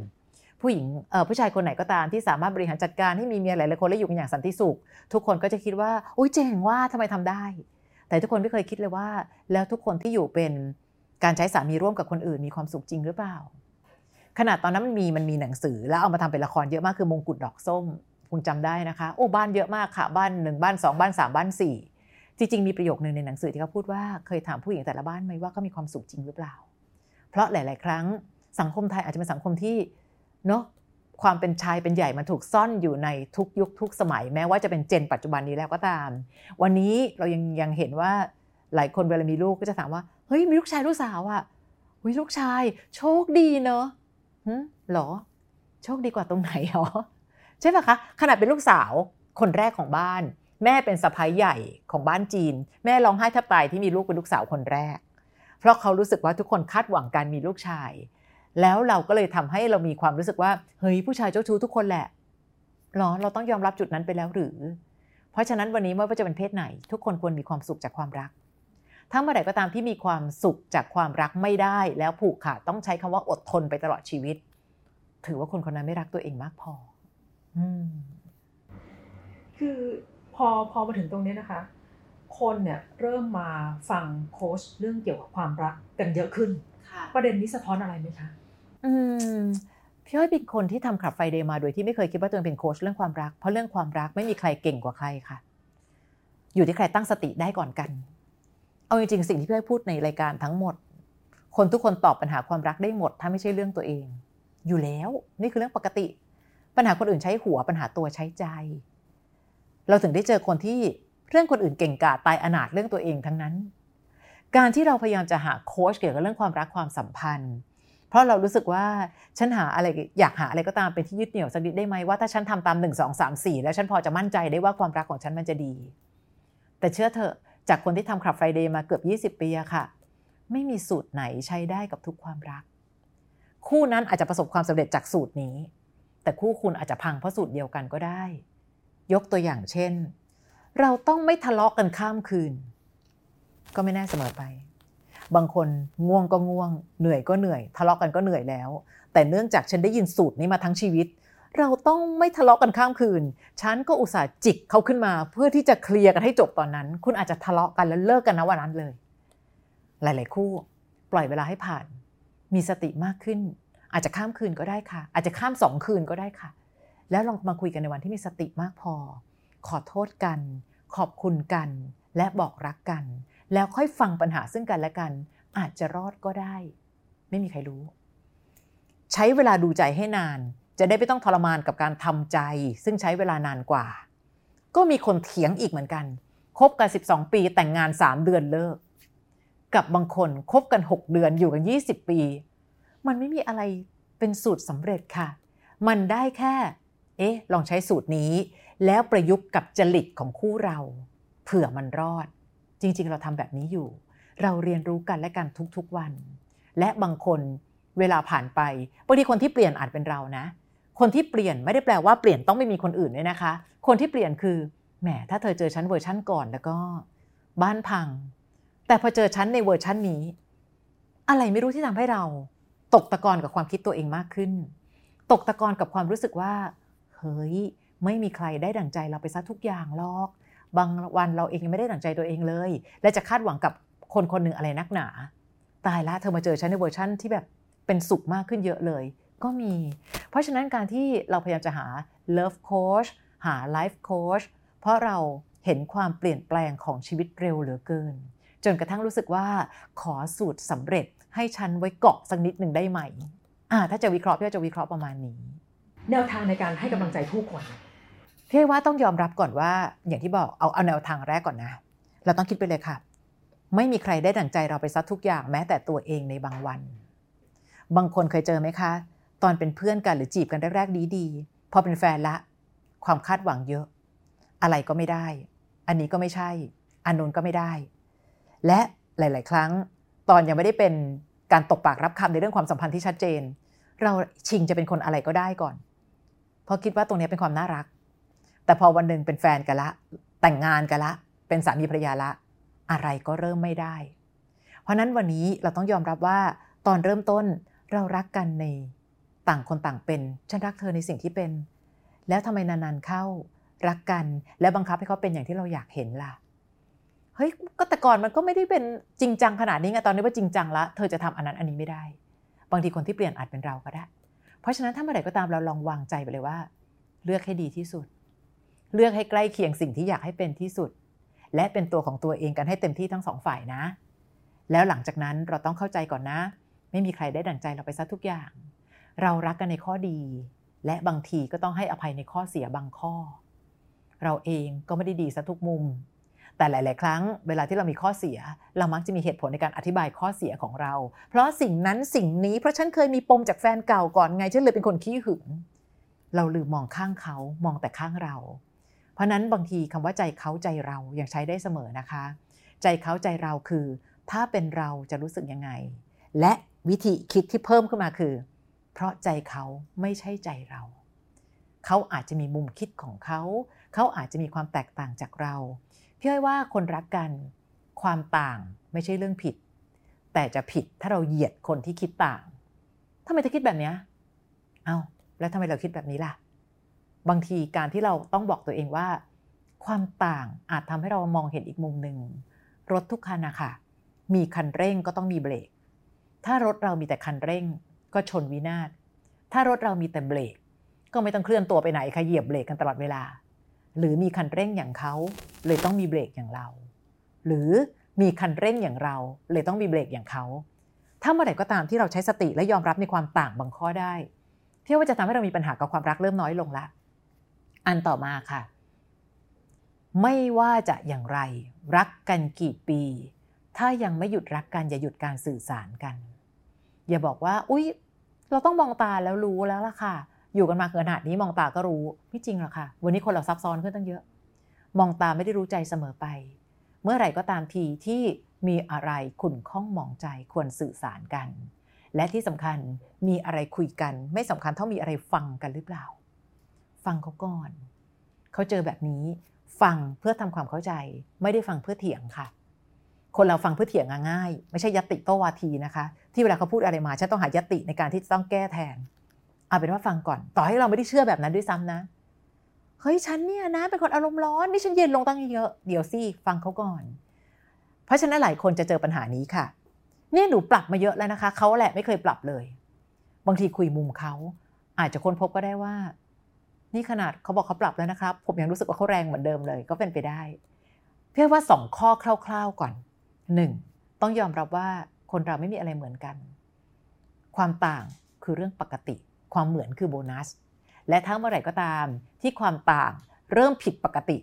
ผู้หญิงเอ่อผู้ชายคนไหนก็ตามที่สามารถบริหารจัดการให้มีเมียหลายๆคนและอยู่กันอย่างสันติสุข ทุกคนก็จะคิดว่าอุ้ยเจ๋งว่าทำไมทำได้ แต่ทุกคนไม่เคยคิดเลยว่า แล้วทุกคนที่อยู่เป็นการใช้สามีร่วมกับคนอื่นมีความสุขจริงหรือเปล่าขนาดตอนนั้นมันมีมันมีหนังสือแล้วเอามาทำเป็นละครเยอะมากคือมงกุฎดอกส้ม คุณจำได้นะคะ โอ้บ้านเยอะมากค่ะบ้านหนึ่งบ้านสองบ้านสามบ้านสี่จริง ๆ มีประโยคหนึ่งในหนังสือที่เขาพูดว่าเคยถามผู้หญิงแต่ละบ้านไหมว่าเขามีความสุขจริงหรือเปล่า เพราะหลาย ๆ ครั้งสังคมไทยอาจจะเป็นสังคมที่เนาะความเป็นชายเป็นใหญ่มันถูกซ่อนอยู่ในทุกยุคทุกสมัยแม้ว่าจะเป็นเจนปัจจุบันนี้แล้วก็ตาม วันนี้เรายังยังเห็นว่าหลายคนเวลามีลูกก็จะถามว่าเฮ้ยมีลูกชายลูกสาวอะ่ะวิลูกชาย โชคดีเนอะหึหรอ โชคดีกว่าตรงไหนหรอ ใช่ปะคะขนาดเป็นลูกสาวคนแรกของบ้าน แม่เป็นสะพ้ายใหญ่ของบ้านจีน แม่ร้องไห้แทบตายที่มีลูกเป็นลูกสาวคนแรก เพราะเขารู้สึกว่าทุกคนคาดหวังการมีลูกชาย แล้วเราก็เลยทำให้เรามีความรู้สึกว่าเฮ้ยผู้ชายเจ้าชู้ทุกคนแหละหรอเราต้องยอมรับจุดนั้นไปแล้วหรือ เพราะฉะนั้นวันนี้ไม่ว่าจะเป็นเพศไหน ทุกคนควรมีความสุขจากความรักถ้าเมื่อไหร่ก็ตามที่มีความสุขจากความรักไม่ได้ แล้วผูกขาดต้องใช้คำว่าอดทนไปตลอดชีวิต ถือว่าคนคนนั้นไม่รักตัวเองมากพอ คือพอพอมาถึงตรงนี้นะคะ คนเนี่ยเริ่มมาฟังโค้ชเรื่องเกี่ยวกับความรักกันเยอะขึ้น ประเด็นนี้สะท้อนอะไรไหมคะ อืมพี่อ้อยเป็นคนที่ทำ Club Friday มาโดยที่ไม่เคยคิดว่าตัวเองเป็นโค้ชเรื่องความรัก เพราะเรื่องความรักไม่มีใครเก่งกว่าใครค่ะ อยู่ที่ใครตั้งสติได้ก่อนกัน เอาจริงๆสิ่งที่พี่อ้อยพูดในรายการทั้งหมด คนทุกคนตอบปัญหาความรักได้หมด ถ้าไม่ใช่เรื่องตัวเอง อยู่แล้ว นี่คือเรื่องปกติ ปัญหาคนอื่นใช้หัวปัญหาตัวใช้ใจ เราถึงได้เจอคนที่เรื่องคนอื่นเก่งกาจตายอนาถเรื่องตัวเองทั้งนั้น การที่เราพยายามจะหาโค้ชเกี่ยวกับเรื่องความรักความสัมพันธ์ เพราะเรารู้สึกว่าฉันหาอะไรอยากหาอะไรก็ตามเป็นที่ยึดเหนี่ยวสักนิดได้ไหมว่าถ้าฉันทำตามหนึ่งสองสามสี่แล้วฉันพอจะมั่นใจได้ว่าความรักของฉันมันจะดี แต่เชื่อเถอะจากคนที่ทำคลับไฟเดย์มาเกือบ 20 ปีอะค่ะ ไม่มีสูตรไหนใช้ได้กับทุกความรัก คู่นั้นอาจจะประสบความสำเร็จจากสูตรนี้ แต่คู่คุณอาจจะพังเพราะสูตรเดียวกันก็ได้ ยกตัวอย่างเช่น เราต้องไม่ทะเลาะกันข้ามคืน ก็ไม่แน่เสมอไป บางคนง่วงก็ง่วง เหนื่อยก็เหนื่อย ทะเลาะกันก็เหนื่อยแล้ว แต่เนื่องจากฉันได้ยินสูตรนี้มาทั้งชีวิต เราต้องไม่ทะเลาะกันข้ามคืน ฉันก็อุตส่าห์จิกเขาขึ้นมา เพื่อที่จะเคลียร์กันให้จบตอนนั้น คุณอาจจะทะเลาะกันแล้วเลิกกันนะวันนั้นเลย หลาย ๆ คู่ ปล่อยเวลาให้ผ่าน มีสติมากขึ้น อาจจะข้ามคืนก็ได้ค่ะ อาจจะข้ามสองคืนก็ได้ค่ะ แล้วลองมาคุยกันในวันที่มีสติมากพอ ขอโทษกัน ขอบคุณกัน และบอกรักกัน แล้วค่อยฟังปัญหาซึ่งกันและกัน อาจจะรอดก็ได้ ไม่มีใครรู้ ใช้เวลาดูใจให้นาน จะได้ไม่ต้องทรมานกับการทำใจ ซึ่งใช้เวลานานกว่า ก็มีคนเถียงอีกเหมือนกันคบกัน 12 ปีแต่งงาน 3 เดือนเลิก กับบางคนคบกัน 6 เดือนอยู่กัน 20 ปี มันไม่มีอะไรเป็นสูตรสำเร็จค่ะ มันได้แค่ เอ๊ะ ลองใช้สูตรนี้ แล้วประยุกต์กับจริตของคู่เรา เผื่อมันรอด จริง ๆ เราทำแบบนี้อยู่ เราเรียนรู้กันและกันทุกๆวัน และบางคนเวลาผ่านไปบางทีคนที่เปลี่ยนอาจเป็นเรานะ คนที่เปลี่ยนไม่ได้แปลว่าเปลี่ยนต้องไม่มีคนอื่นด้วยนะคะ คนที่เปลี่ยนคือแหมถ้าเธอเจอฉันเวอร์ชั่นก่อนแล้วก็ บ้านพัง แต่พอเจอฉันในเวอร์ชั่นนี้ อะไรไม่รู้ที่ทำให้เรา ตกตะกอนกับความคิดตัวเองมากขึ้น ตกตะกอนกับความรู้สึกว่า เฮ้ย ไม่มีใครได้ดั่งใจเราไปซะทุกอย่างหรอก บางวันเราเองยังไม่ได้ดั่งใจตัวเองเลย และจะคาดหวังกับคนคนหนึ่งอะไรนักหนา ตายละเธอมาเจอฉันในเวอร์ชั่นที่แบบเป็นสุขมากขึ้นเยอะเลย ก็มี เพราะฉะนั้นการที่เราพยายามจะหา love coach หา life coach เพราะเราเห็นความเปลี่ยนแปลงของชีวิตเร็วเหลือเกิน จนกระทั่งรู้สึกว่าขอสูตรสำเร็จ ให้ฉันไว้เกาะสักนิดหนึ่งได้ไหมอ่าถ้าจะวิเคราะห์พี่จะวิเคราะห์ประมาณนี้ แนวทางในการให้กำลังใจผู้คนพี่ว่าต้องยอมรับก่อนว่า อย่างที่บอกเอาเอาแนวทางแรกก่อนนะ เราต้องคิดไปเลยค่ะ ไม่มีใครได้ดั่งใจเราไปซัดทุกอย่างแม้แต่ตัวเองในบางวัน บางคนเคยเจอไหมคะ ตอนเป็นเพื่อนกันหรือจีบกันแรกๆดีๆพอเป็นแฟนละ ความคาดหวังเยอะ อะไรก็ไม่ได้ อันนี้ก็ไม่ใช่อันนู้นก็ไม่ได้ และหลาย ๆ ครั้ง ตอนยังไม่ได้เป็น การตกปากรับคำในเรื่องความสัมพันธ์ที่ชัดเจน เราชิงจะเป็นคนอะไรก็ได้ก่อน เพราะคิดว่าตรงนี้เป็นความน่ารัก แต่พอวันหนึ่งเป็นแฟนกันละ แต่งงานกันละ เป็นสามีภรรยาละ อะไรก็เริ่มไม่ได้ เพราะนั้นวันนี้เราต้องยอมรับว่าตอนเริ่มต้นเรารักกันในต่างคนต่างเป็น ฉันรักเธอในสิ่งที่เป็น แล้วทำไมนานๆเข้า รักกันและบังคับให้เขาเป็นอย่างที่เราอยากเห็นล่ะ เฮ้ยก็แต่ก่อนมันก็ไม่ได้เป็นจริงจังขนาดนี้ไงตอนนี้ว่าจริงจังละเธอจะทำอันนั้นอันนี้ไม่ได้ บางทีคนที่เปลี่ยนอาจเป็นเราก็ได้ เพราะฉะนั้นถ้าเมื่อไหร่ก็ตามเราลองวางใจไปเลยว่า เลือกให้ดีที่สุด เลือกให้ใกล้เคียงสิ่งที่อยากให้เป็นที่สุด และเป็นตัวของตัวเองกันให้เต็มที่ทั้งสองฝ่ายนะ แล้วหลังจากนั้นเราต้องเข้าใจก่อนนะ ไม่มีใครได้ดั่งใจเราไปซะทุกอย่าง เรารักกันในข้อดี และบางทีก็ต้องให้อภัยในข้อเสียบางข้อ เราเองก็ไม่ได้ดีซะทุกมุม แต่หลาย ๆ ครั้งเวลาที่เรามีข้อเสีย เรามักจะมีเหตุผลในการอธิบายข้อเสียของเรา เพราะสิ่งนั้นสิ่งนี้เพราะฉันเคยมีปมจากแฟนเก่าก่อนไงฉันเลยเป็นคนขี้หึงเราลืมมองข้างเขามองแต่ข้างเรา เพราะนั้นบางทีคำว่าใจเขาใจเรายังใช้ได้เสมอนะคะ ใจเขาใจเราคือ ถ้าเป็นเราจะรู้สึกยังไง และวิธีคิดที่เพิ่มขึ้นมาคือ เพราะใจเขาไม่ใช่ใจเรา เขาอาจจะมีมุมคิดของเขา เขาอาจจะมีความแตกต่างจากเรา พี่อ้อยว่าคนรักกันความต่างไม่ใช่เรื่องผิด แต่จะผิดถ้าเราเหยียดคนที่คิดต่างทำไมเธอคิดแบบนี้เอาแล้วทำไมเราคิดแบบนี้ล่ะ บางทีการที่เราต้องบอกตัวเองว่า ความต่างอาจทำให้เรามองเห็นอีกมุมหนึ่งรถทุกคันนะคะมีคันเร่งก็ต้องมีเบรก ถ้ารถเรามีแต่คันเร่งก็ชนวินาศ ถ้ารถเรามีแต่เบรก ก็ไม่ต้องเคลื่อนตัวไปไหนค่ะเหยียบเบรกกันตลอดเวลา หรือมีคันเร่งอย่างเขาเลยต้องมีเบรกอย่างเรา หรือมีคันเร่งอย่างเรา เลยต้องมีเบรกอย่างเขา ถ้าเมื่อไหร่ก็ตามที่เราใช้สติและยอมรับในความต่างบางข้อได้เพี่ยวว่าจะทำให้เรามีปัญหากับความรักเริ่มน้อยลงละ อันต่อมาค่ะ ไม่ว่าจะอย่างไร รักกันกี่ปี ถ้ายังไม่หยุดรักกันอย่าหยุดการสื่อสารกัน อย่าบอกว่า อุ๊ย เราต้องมองตาแล้วรู้แล้วล่ะค่ะ อยู่กันมาขนาดนี้มองตาก็รู้ไม่จริงหรอกค่ะ วันนี้คนเราซับซ้อนขึ้นตั้งเยอะ มองตาไม่ได้รู้ใจเสมอไป เมื่อไหร่ก็ตามทีที่มีอะไรขุ่นข้องมองใจควรสื่อสารกัน และที่สำคัญมีอะไรคุยกัน ไม่สำคัญเท่ามีอะไรฟังกันหรือเปล่า ฟังเขาก่อน เขาเจอแบบนี้ ฟังเพื่อทำความเข้าใจ ไม่ได้ฟังเพื่อเถียงค่ะ คนเราฟังเพื่อเถียงง่าย ไม่ใช่ยติโตวาทีนะคะ ที่เวลาเขาพูดอะไรมาฉันต้องหายติในการที่จะต้องแก้แทน เอาเป็นว่าฟังก่อน ต่อให้เราไม่ได้เชื่อแบบนั้นด้วยซ้ำนะ เฮ้ยฉันเนี่ยนะ เป็นคนอารมณ์ร้อนนี่ฉันเย็นลงตั้งเยอะเดี๋ยวสิฟังเขาก่อน เพราะฉะนั้นหลายคนจะเจอปัญหานี้ค่ะ เนี่ยหนูปรับมาเยอะแล้วนะคะเขาแหละไม่เคยปรับเลย บางทีคุยมุมเขาอาจจะค้นพบก็ได้ว่า นี่ขนาดเขาบอกเขาปรับแล้วนะครับ ผมยังรู้สึกว่าเขาแรงเหมือนเดิมเลย ก็เป็นไปได้ เพื่อว่าสองข้อคร่าว ๆก่อนหนึ่งต้องยอมรับว่าคนเราไม่มีอะไรเหมือนกัน ความต่างคือเรื่องปกติ ความเหมือนคือโบนัส และทั้งเมื่อไหร่ก็ตามที่ความต่างเริ่มผิดปกติ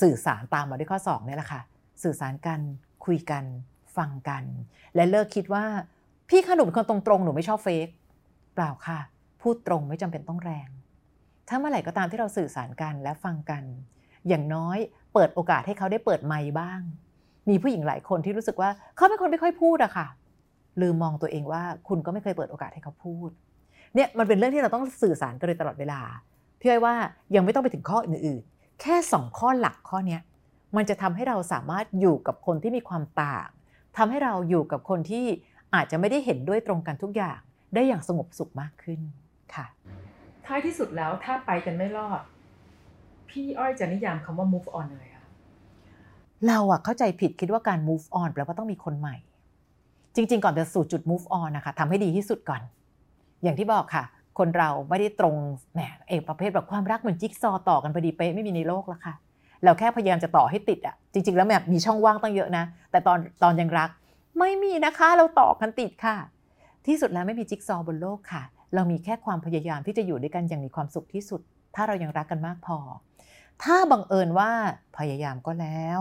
สื่อสารตามมาด้วยข้อ2นี่แหละค่ะ สื่อสารกันคุยกัน ฟังกัน และเลิกคิดว่า พี่ขนุเป็นคนตรงๆ หนูไม่ชอบเฟกเปล่าค่ะ พูดตรงไม่จำเป็นต้องแรง ถ้าเมื่อไหร่ก็ตามที่เราสื่อสารกันและฟังกัน อย่างน้อยเปิดโอกาสให้เขาได้เปิดไมค์บ้าง มีผู้หญิงหลายคนที่รู้สึกว่าเขาเป็นคนไม่ค่อยพูดอะค่ะ ลืมมองตัวเองว่าคุณก็ไม่เคยเปิดโอกาสให้เขาพูด เนี่ยมันเป็นเรื่องที่เราต้องสื่อสารกันโดยตลอดเวลาพี่อ้อยว่ายังไม่ต้องไปถึงข้ออื่นๆ แค่สองข้อหลักข้อเนี้ยมันจะทำให้เราสามารถอยู่กับคนที่มีความต่างทำให้เราอยู่กับคนที่อาจจะไม่ได้เห็นด้วยตรงกันทุกอย่าง ได้อย่างสงบสุขมากขึ้นค่ะ ท้ายที่สุดแล้วถ้าไปกันไม่รอด พี่อ้อยจะนิยามคำว่า move on ยังไงคะเราอะเข้าใจผิดคิดว่าการ move on แปลว่าต้องมีคนใหม่ จริง ๆ ก่อนจะสู่จุด move on นะคะทำให้ดีที่สุดก่อน อย่างที่บอกค่ะ คนเราไม่ได้ตรงแหมเอกประเภทแบบความรักเหมือนจิ๊กซอต่อกันพอดีเป๊ะไม่มีในโลกแล้วค่ะ เราแค่พยายามจะต่อให้ติดอะจริง ๆ แล้วแบบมีช่องว่างตั้งเยอะนะ แต่ตอนตอนยังรัก ไม่มีนะคะเราต่อกันติดค่ะ ที่สุดแล้วไม่มีจิ๊กซอบนโลกค่ะ เรามีแค่ความพยายามที่จะอยู่ด้วยกันอย่างมีความสุขที่สุด ถ้าเรายังรักกันมากพอ ถ้าบังเอิญว่าพยายามก็แล้ว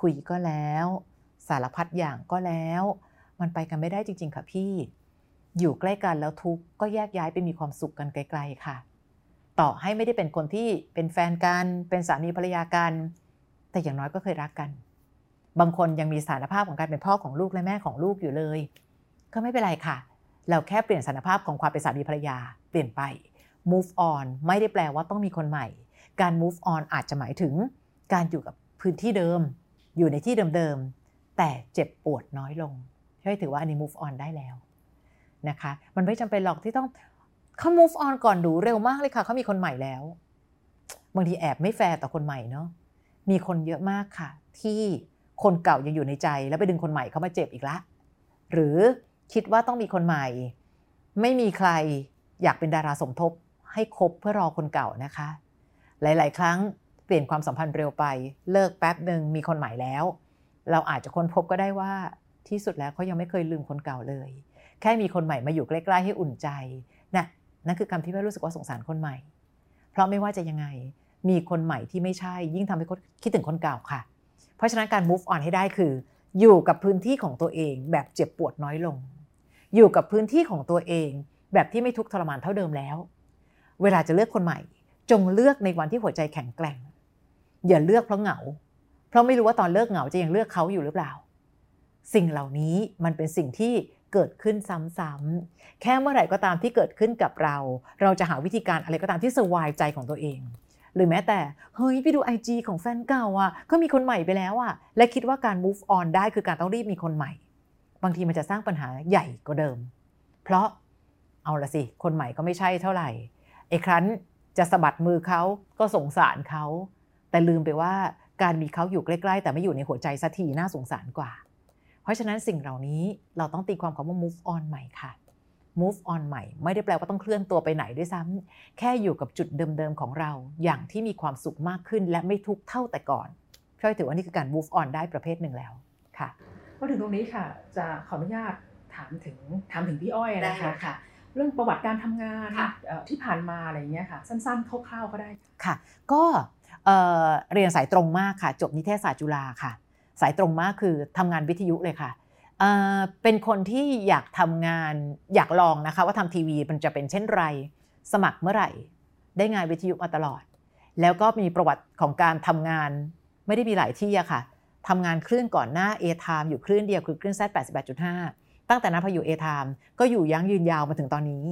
คุยก็แล้ว สารพัดอย่างก็แล้ว มันไปกันไม่ได้จริง ๆ ค่ะพี่ อยู่ใกล้กันแล้วทุกก็แยกย้ายไปมีความสุขกันไกล ๆ ค่ะ ต่อให้ไม่ได้เป็นคนที่เป็นแฟนกัน เป็นสามีภรรยากัน แต่อย่างน้อยก็เคยรักกัน บางคนยังมีสถานภาพของการเป็นพ่อของลูกและแม่ของลูกอยู่เลย ก็ไม่เป็นไรค่ะ เราแค่เปลี่ยนสถานภาพของความเป็นสามีภรรยาเปลี่ยนไป move on ไม่ได้แปลว่าต้องมีคนใหม่ การ move on อาจจะหมายถึง การอยู่กับพื้นที่เดิม อยู่ในที่เดิมๆแต่เจ็บปวดน้อยลงช่วยถือว่าอันนี้ move on ได้แล้ว นะคะ มันไม่จำเป็นหรอกที่ต้องเขา move on ก่อนดูเร็วมากเลยค่ะเขามีคนใหม่แล้ว บางทีแอบไม่แฟร์ต่อคนใหม่เนาะมีคนเยอะมากค่ะ ที่คนเก่ายังอยู่ในใจ แล้วไปดึงคนใหม่เขามาเจ็บอีกละ หรือคิดว่าต้องมีคนใหม่ ไม่มีใครอยากเป็นดาราสมทบ ให้คบเพื่อรอคนเก่านะคะ หลาย ๆ ครั้งเปลี่ยนความสัมพันธ์เร็วไป เลิกแป๊บหนึ่งมีคนใหม่แล้ว เราอาจจะค้นพบก็ได้ว่าที่สุดแล้วเขายังไม่เคยลืมคนเก่าเลย แค่มีคนใหม่มาอยู่ใกล้ๆให้อุ่นใจนะนั่นคือคำที่แม่รู้สึกว่าสงสารคนใหม่ เพราะไม่ว่าจะยังไงมีคนใหม่ที่ไม่ใช่ ยิ่งทำให้คนคิดถึงคนเก่าค่ะ เพราะฉะนั้นการ move on ให้ได้คือ อยู่กับพื้นที่ของตัวเองแบบเจ็บปวดน้อยลง อยู่กับพื้นที่ของตัวเอง แบบที่ไม่ทุกทรมานเท่าเดิมแล้ว เวลาจะเลือกคนใหม่ จงเลือกในวันที่หัวใจแข็งแกร่ง อย่าเลือกเพราะเหงา เพราะไม่รู้ว่าตอนเลิกเหงาจะยังเลือกเขาอยู่หรือเปล่า สิ่งเหล่านี้มันเป็นสิ่งที่ เกิดขึ้นซ้ำๆแค่เมื่อไหร่ก็ตามที่เกิดขึ้นกับเรา เราจะหาวิธีการอะไรก็ตามที่สวายใจของตัวเอง หรือแม้แต่เฮ้ยไปดูไอจของแฟนเก่าอะก็มีคนใหม่ไปแล้วอะและคิดว่าการ move on ได้คือการต้องรีบมีคนใหม่ บางทีมันจะสร้างปัญหาใหญ่กว่าเดิม เพราะเอาละสิคนใหม่ก็ไม่ใช่เท่าไหร่ไอ้ครั้นจะสะบัดมือเขาก็สงสารเขาแต่ลืมไปว่าการมีเขาอยู่ใกล้ ๆ แต่ไม่อยู่ในหัวใจสักทีน่าสงสารกว่า ราะฉะนั้นสิ่งเหล่านี้เราต้องตีความคำว่า move on ใหม่ค่ะ move on ใหม่ ไม่ได้แปลว่าต้องเคลื่อนตัวไปไหนด้วยซ้ำแค่อยู่กับจุดเดิมๆของเรา อย่างที่มีความสุขมากขึ้น และไม่ทุกข์เท่าแต่ก่อนพี่อ้อยถือว่านี่คือการ move on ได้ประเภทหนึ่งแล้วค่ะมาถึงตรงนี้ค่ะ จะขออนุญาตถามถึงถามถึงพี่อ้อยนะได้คะค่ะ เรื่องประวัติการทำงานค่ะเอ่อที่ผ่านมาอะไรอย่างเงี้ยค่ะ สั้นๆคร่าวๆก็ได้ค่ะ ก็เอ่อเรียนสายตรงมากค่ะ จบนิเทศศาสตร์จุฬาค่ะ สายตรงมากคือทำงานวิทยุเลยค่ะเป็นคนที่อยากทำงานอยากลองนะคะ ว่าทำทีวีมันจะเป็นเช่นไร สมัครเมื่อไหร่ ได้งานวิทยุมาตลอด แล้วก็มีประวัติของการทำงานไม่ได้มีหลายที่อะค่ะทำงานคลื่นก่อนหน้า A time อยู่คลื่นเดียวคือคลื่น Z 88.5ตั้งแต่นั้นพออยู่ A time ก็อยู่ยั้งยืนยาวมาถึงตอนนี้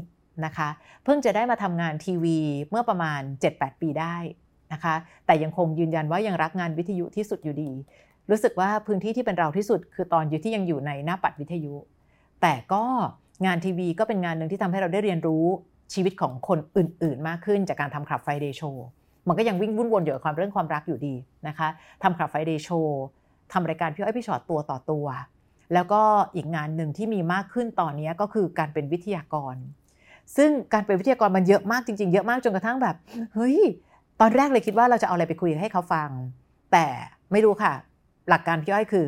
นะคะ เพิ่งจะได้มาทำงานทีวีเมื่อประมาณ 7-8 ปีได้นะคะ แต่ยังคงยืนยันว่ายังรักงานวิทยุที่สุดอยู่ดี รู้สึกว่าพื้นที่ที่เป็นเราที่สุด คือตอนอยู่ที่ยังอยู่ในหน้าปัดวิทยุ แต่ก็งานทีวีก็เป็นงานหนึ่งที่ทำให้เราได้เรียนรู้ชีวิตของคนอื่น ๆ มากขึ้นจากการทำคลับ Friday Show มันก็ยังวิ่งวุ่นวนอยู่กับความเรื่องความรักอยู่ดีนะคะทำคลับ Friday Show ทำรายการพี่อ้อยพี่ชอตตัวต่อตัว แล้วก็อีกงานหนึ่งที่มีมากขึ้นตอนนี้ก็คือการเป็นวิทยากร ซึ่งการเป็นวิทยากรมันเยอะมากจริง ๆ เยอะมากจนกระทั่งแบบ เฮ้ย ตอนแรกเลยคิดว่าเราจะเอาอะไรไปคุยให้เขาฟัง แต่ไม่รู้ค่ะ หลักการพี่อ้อยคือ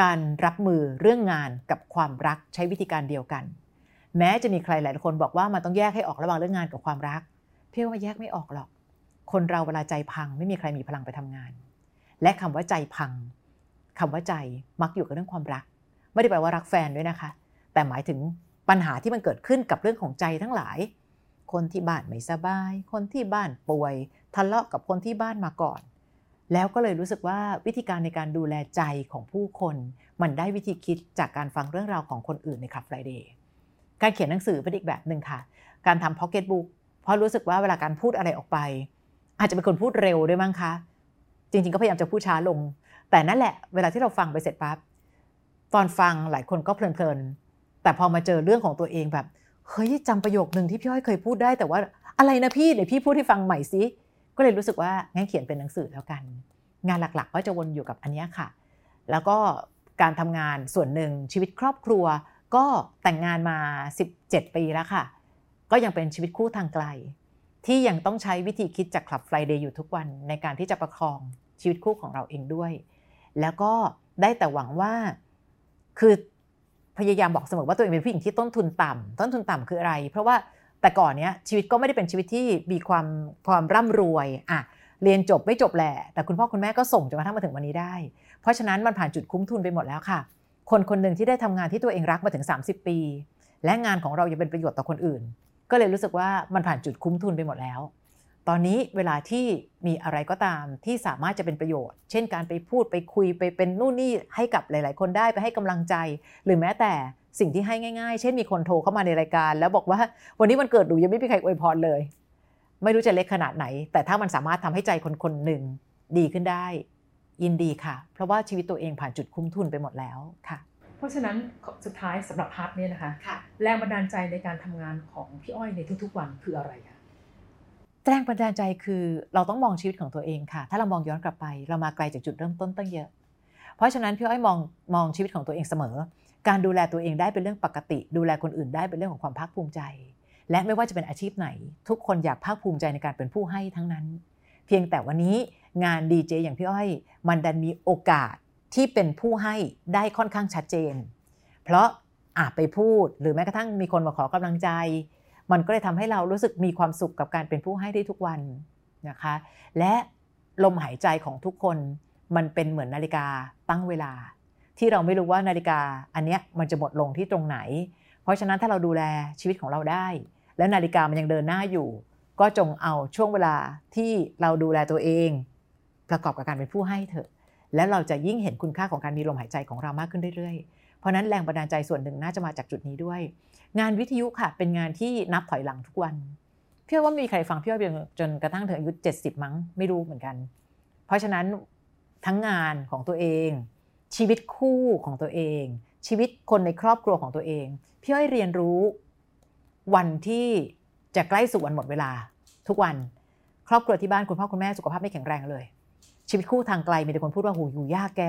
การรับมือเรื่องงานกับความรักใช้วิธีการเดียวกัน แม้จะมีใครหลายคนบอกว่ามันต้องแยกให้ออกระหว่างเรื่องงานกับความรักพี่ว่าแยกไม่ออกหรอก คนเราเวลาใจพังไม่มีใครมีพลังไปทำงาน และคำว่าใจพังคำว่าใจมักอยู่กับเรื่องความรัก ไม่ได้แปลว่ารักแฟนด้วยนะคะ แต่หมายถึงปัญหาที่มันเกิดขึ้นกับเรื่องของใจทั้งหลาย คนที่บ้านไม่สบาย คนที่บ้านป่วย ทะเลาะกับคนที่บ้านมาก่อน แล้วก็เลยรู้สึกว่าวิธีการในการดูแลใจของผู้คน มันได้วิธีคิดจากการฟังเรื่องราวของคนอื่นในคลับ Friday การเขียนหนังสือเป็นอีกแบบหนึ่งค่ะ การทำพ็อกเก็ตบุ๊กเพราะรู้สึกว่าเวลาการพูดอะไรออกไป อาจจะเป็นคนพูดเร็วด้วยมั้งคะ จริง ๆ ก็พยายามจะพูดช้าลง แต่นั่นแหละเวลาที่เราฟังไปเสร็จปั๊บตอนฟังหลายคนก็เพลินๆแต่พอมาเจอเรื่องของตัวเองแบบเฮ้ยจำประโยคหนึ่งที่พี่อ้อยเคยพูดได้แต่ว่าอะไรนะพี่เดี๋ยวพี่พูดให้ฟังใหม่สิ ก็เลยรู้สึกว่างั้นเขียนเป็นหนังสือแล้วกัน งานหลักๆ ก็จะวนอยู่กับอันเนี้ยค่ะ แล้วก็การทำงานส่วนหนึ่งชีวิตครอบครัว ก็แต่งงานมา 17 ปีแล้วค่ะ ก็ยังเป็นชีวิตคู่ทางไกล ที่ยังต้องใช้วิธีคิดจากคลับ Friday อยู่ทุกวันในการที่จะประคองชีวิตคู่ของเราเองด้วย แล้วก็ได้แต่หวังว่าคือพยายามบอกเสมอว่าตัวเองเป็นผู้หญิงที่ต้นทุนต่ำต้นทุนต่ำคืออะไร เพราะว่า แต่ก่อนเนี้ยชีวิตก็ไม่ได้เป็นชีวิตที่มีความความร่ำรวยอะเรียนจบไม่จบแหละ แต่คุณพ่อคุณแม่ก็ส่งจนกระทั่งมาถึงวันนี้ได้ เพราะฉะนั้นมันผ่านจุดคุ้มทุนไปหมดแล้วค่ะ คนคนหนึ่งที่ได้ทำงานที่ตัวเองรักมาถึง 30 ปี และงานของเรายังเป็นประโยชน์ต่อคนอื่น ก็เลยรู้สึกว่ามันผ่านจุดคุ้มทุนไปหมดแล้ว ตอนนี้เวลาที่มีอะไรก็ตามที่สามารถจะเป็นประโยชน์ เช่น การไปพูดไปคุยไปเป็นนู่นนี่ให้กับหลาย ๆ คนได้ไปให้กำลังใจ หรือแม้แต่ สิ่งที่ให้ง่ายๆ เช่นมีคนโทรเข้ามาในรายการ แล้วบอกว่าวันนี้มันเกิดหนูยังไม่มีใครอวยพรเลย ไม่รู้จะเล็กขนาดไหน แต่ถ้ามันสามารถทำให้ใจคนคนหนึ่งดีขึ้นได้ ยินดีค่ะ เพราะว่าชีวิตตัวเองผ่านจุดคุ้มทุนไปหมดแล้วค่ะ เพราะฉะนั้นสุดท้ายสำหรับพาร์ทเนี้นะคะแรงบันดาลใจในการทำงานของพี่อ้อยในทุกๆวันคืออะไรคะแรงบันดาลใจคือเราต้องมองชีวิตของตัวเองค่ะ ถ้าเรามองย้อนกลับไป เรามาไกลจากจุดเริ่มต้นตั้งเยอะ เพราะฉะนั้นพี่อ้อยมองมองชีวิตของตัวเองเสมอ การดูแลตัวเองได้เป็นเรื่องปกติ ดูแลคนอื่นได้เป็นเรื่องของความภาคภูมิใจ และไม่ว่าจะเป็นอาชีพไหน ทุกคนอยากภาคภูมิใจในการเป็นผู้ให้ทั้งนั้น เพียงแต่วันนี้งานดีเจอย่างพี่อ้อย มันดันมีโอกาสที่เป็นผู้ให้ได้ค่อนข้างชัดเจน เพราะอาจไปพูดหรือแม้กระทั่งมีคนมาขอกำลังใจ มันก็เลยทำให้เรารู้สึกมีความสุขกับการเป็นผู้ให้ได้ทุกวันนะคะ และลมหายใจของทุกคนมันเป็นเหมือนนาฬิกาตั้งเวลา ที่เราไม่รู้ว่านาฬิกาอันเนี้ยมันจะหมดลงที่ตรงไหน เพราะฉะนั้นถ้าเราดูแลชีวิตของเราได้ และนาฬิกามันยังเดินหน้าอยู่ ก็จงเอาช่วงเวลาที่เราดูแลตัวเอง ประกอบกับการเป็นผู้ให้เถอะ แล้วเราจะยิ่งเห็นคุณค่าของการมีลมหายใจของเรามากขึ้นเรื่อยๆ เพราะนั้นแรงบันดาลใจส่วนหนึ่งน่าจะมาจากจุดนี้ด้วย งานวิทยุค่ะเป็นงานที่นับถอยหลังทุกวันพี่อว่ามีใครฟังพี่อ้อยจนกระทั่งถึงอายุเจ็ดสิบมั้งไม่รู้เหมือนกัน เพราะฉะนั้นทั้งงานของตัวเอง ชีวิตคู่ของตัวเอง ชีวิตคนในครอบครัวของตัวเอง พี่อ้อยเรียนรู้วันที่จะใกล้สู่วันหมดเวลา ทุกวัน ครอบครัวที่บ้านคุณพ่อคุณแม่สุขภาพไม่แข็งแรงเลย ชีวิตคู่ทางไกลมีแต่คนพูดว่าหูอยู่ยากแก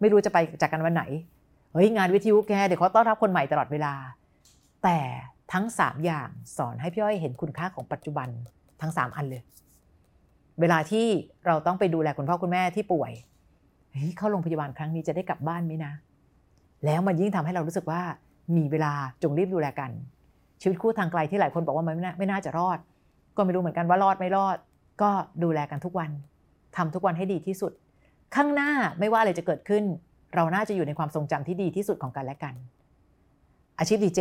ไม่รู้จะไปจากกันวันไหนเฮ้ยงานวิทยุแกเดี๋ยวเขาต้อนรับคนใหม่ตลอดเวลา แต่ทั้งสามอย่างสอนให้พี่อ้อยเห็นคุณค่าของปัจจุบันทั้งสามอันเลย เวลาที่เราต้องไปดูแลคุณพ่อคุณแม่ที่ป่วย เฮ้ยเข้าโรงพยาบาลครั้งนี้จะได้กลับบ้านไหมนะ แล้วมันยิ่งทำให้เรารู้สึกว่ามีเวลาจงรีบดูแลกัน ชีวิตคู่ทางไกลที่หลายคนบอกว่ามันไม่น่าไม่น่าจะรอด ก็ไม่รู้เหมือนกันว่ารอดไม่รอด ก็ดูแลกันทุกวันทำทุกวันให้ดีที่สุด ข้างหน้าไม่ว่าอะไรจะเกิดขึ้น เราน่าจะอยู่ในความทรงจำที่ดีที่สุดของกันและกัน อาชีพดีเจ